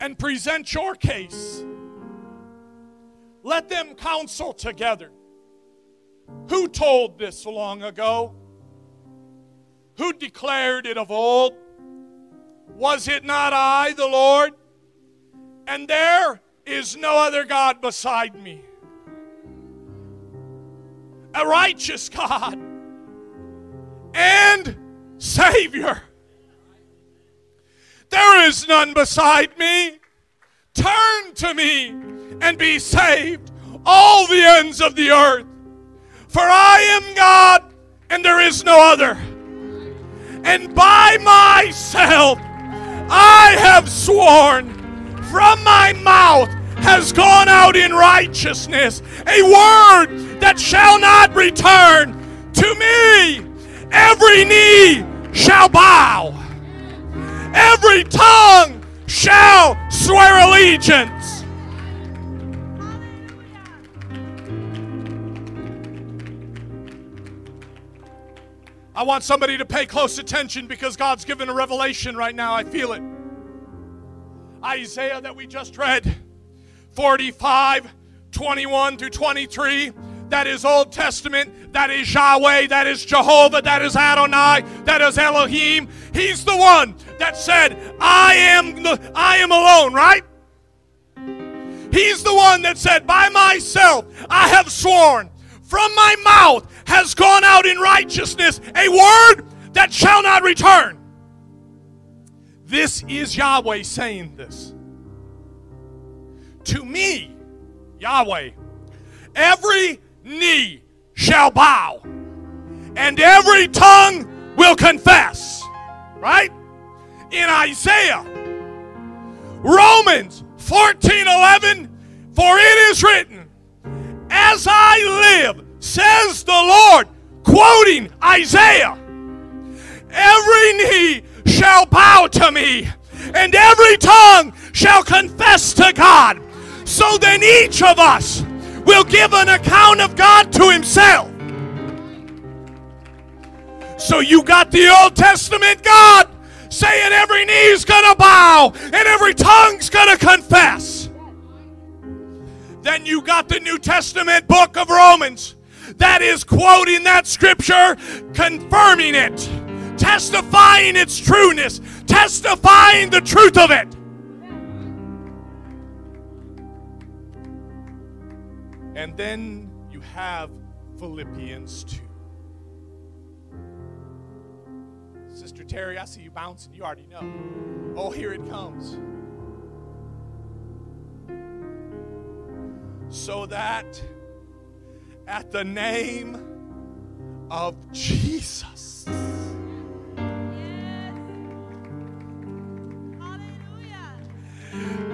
and present your case. Let them counsel together. Who told this long ago? Who declared it of old? Was it not I, the Lord? And there is no other God beside me. A righteous God and Savior. There is none beside me. Turn to me and be saved, all the ends of the earth. For I am God and there is no other. And by myself I have sworn, from my mouth has gone out in righteousness a word that shall not return to me. Every knee shall bow every tongue shall swear allegiance. I want somebody to pay close attention because God's given a revelation right now. I feel it. Isaiah that we just read, 45, 21 through 23 that is Old Testament, that is Yahweh, that is Jehovah, that is Adonai, that is Elohim. He's the one that said, I am the, I am alone, right? He's the one that said, By myself I have sworn, from my mouth has gone out in righteousness a word that shall not return. This is Yahweh saying this. To me, Yahweh, every knee shall bow, and every tongue will confess. Right? In Isaiah, Romans 14 11, for it is written, As I live, says the Lord, quoting Isaiah, every knee shall bow to me, and every tongue shall confess to God. So then each of us will give an account of God to himself. So you got the Old Testament God saying every knee's gonna bow and every tongue's gonna confess. Then you got the New Testament book of Romans that is quoting that scripture, confirming it, testifying its trueness, testifying the truth of it. And then you have Philippians 2. Sister Terry, I see you bouncing. You already know. Oh, here it comes. So that at the name of Jesus.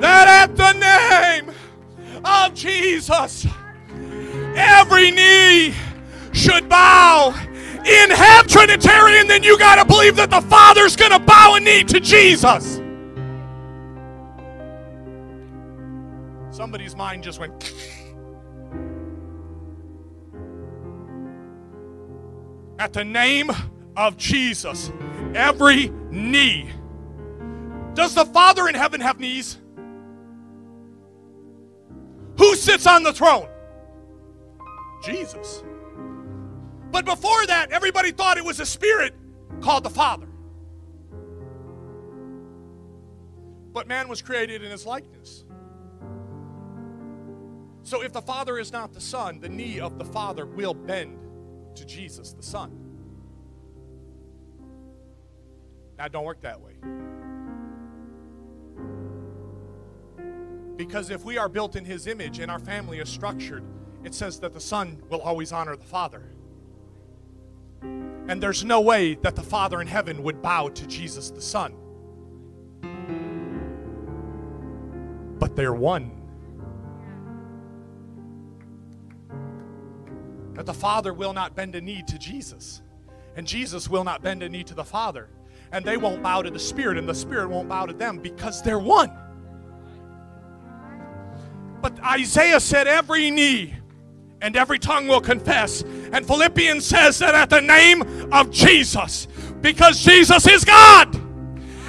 That at the name of Jesus every knee should bow. In half Trinitarian, then you got to believe that the Father's going to bow a knee to Jesus. Somebody's mind just went. At the name of Jesus, every knee. Does the Father in heaven have knees? Who sits on the throne? Jesus. But before that, everybody thought it was a spirit called the Father. But man was created in his likeness. So if the Father is not the Son, the knee of the Father will bend to Jesus, the Son. Now, don't work that way. Because if we are built in His image and our family is structured it says that the Son will always honor the Father. And there's no way that the Father in heaven would bow to Jesus the Son. But they're one. That the Father will not bend a knee to Jesus, and Jesus will not bend a knee to the Father, and they won't bow to the Spirit, and the Spirit won't bow to them because they're one. But Isaiah said, Every knee and every tongue will confess. And Philippians says that at the name of Jesus, because Jesus is God,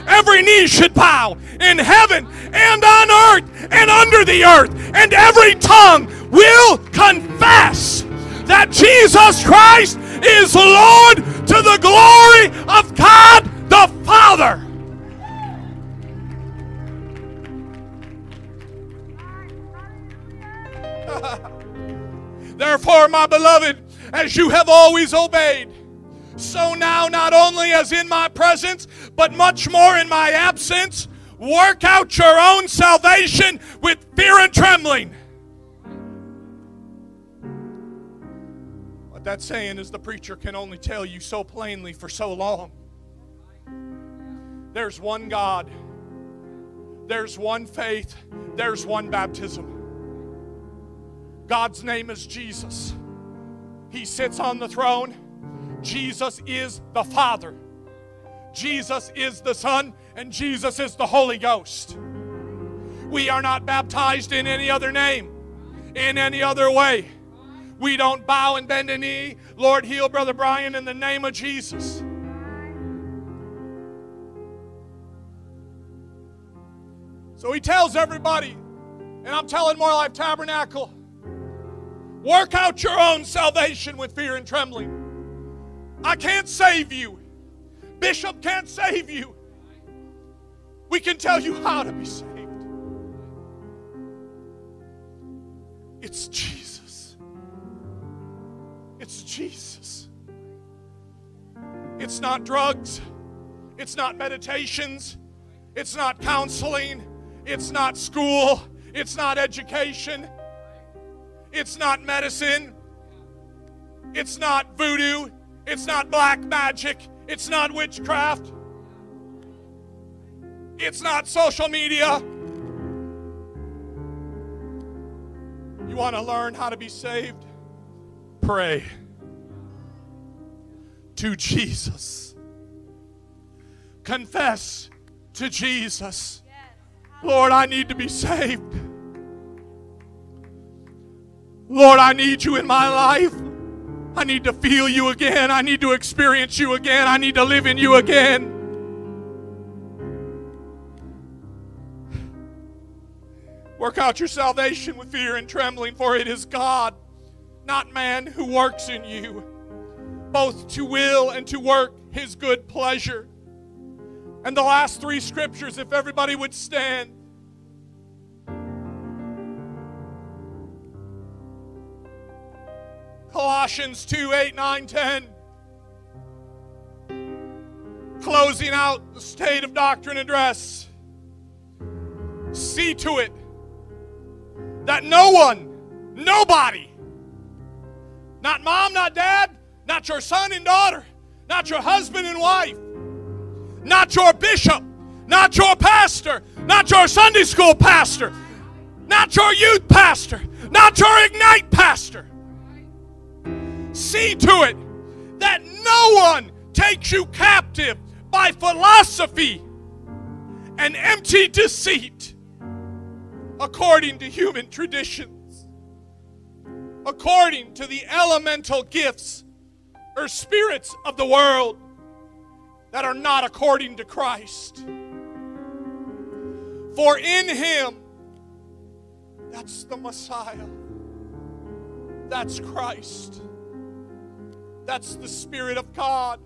every knee should bow in heaven and on earth and under the earth, and every tongue will confess that Jesus Christ is Lord to the glory of God the Father. Therefore, my beloved, as you have always obeyed, so now, not only as in my presence, but much more in my absence, work out your own salvation with fear and trembling. What that's saying is the preacher can only tell you so plainly for so long. There's one God, there's one faith, there's one baptism. God's name is Jesus. He sits on the throne. Jesus is the Father. Jesus is the Son, and Jesus is the Holy Ghost. We are not baptized in any other name, in any other way. We don't bow and bend a knee. Lord, heal Brother Brian in the name of Jesus. So he tells everybody, and I'm telling More Life Tabernacle, Work out your own salvation with fear and trembling. I can't save you. Bishop can't save you. We can tell you how to be saved. It's Jesus. It's Jesus. It's not drugs. It's not meditations. It's not counseling. It's not school. It's not education. It's not medicine. It's not voodoo. It's not black magic. It's not witchcraft. It's not social media. You want to learn how to be saved? Pray to Jesus. Confess to Jesus. Lord, I need to be saved. Lord, I need you in my life. I need to feel you again. I need to experience you again. I need to live in you again. Work out your salvation with fear and trembling, for it is God, not man, who works in you, both to will and to work his good pleasure. And the last three scriptures, if everybody would stand. Colossians 2 8, 9, 10. Closing out the state of doctrine address. See to it that no one, nobody, not mom, not dad, not your son and daughter, not your husband and wife, not your bishop, not your pastor, not your Sunday school pastor, not your youth pastor, not your Ignite pastor See to it that no one takes you captive by philosophy and empty deceit according to human traditions, according to the elemental gifts or spirits of the world that are not according to Christ. For in Him, that's the Messiah, that's Christ that's the Spirit of God.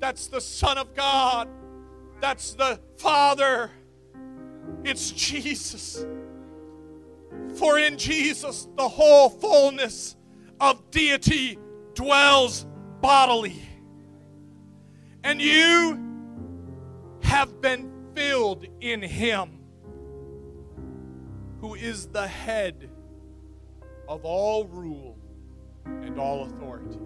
That's the Son of God. That's the Father. It's Jesus. For in Jesus, the whole fullness of deity dwells bodily. And you have been filled in Him, who is the head of all rule and all authority.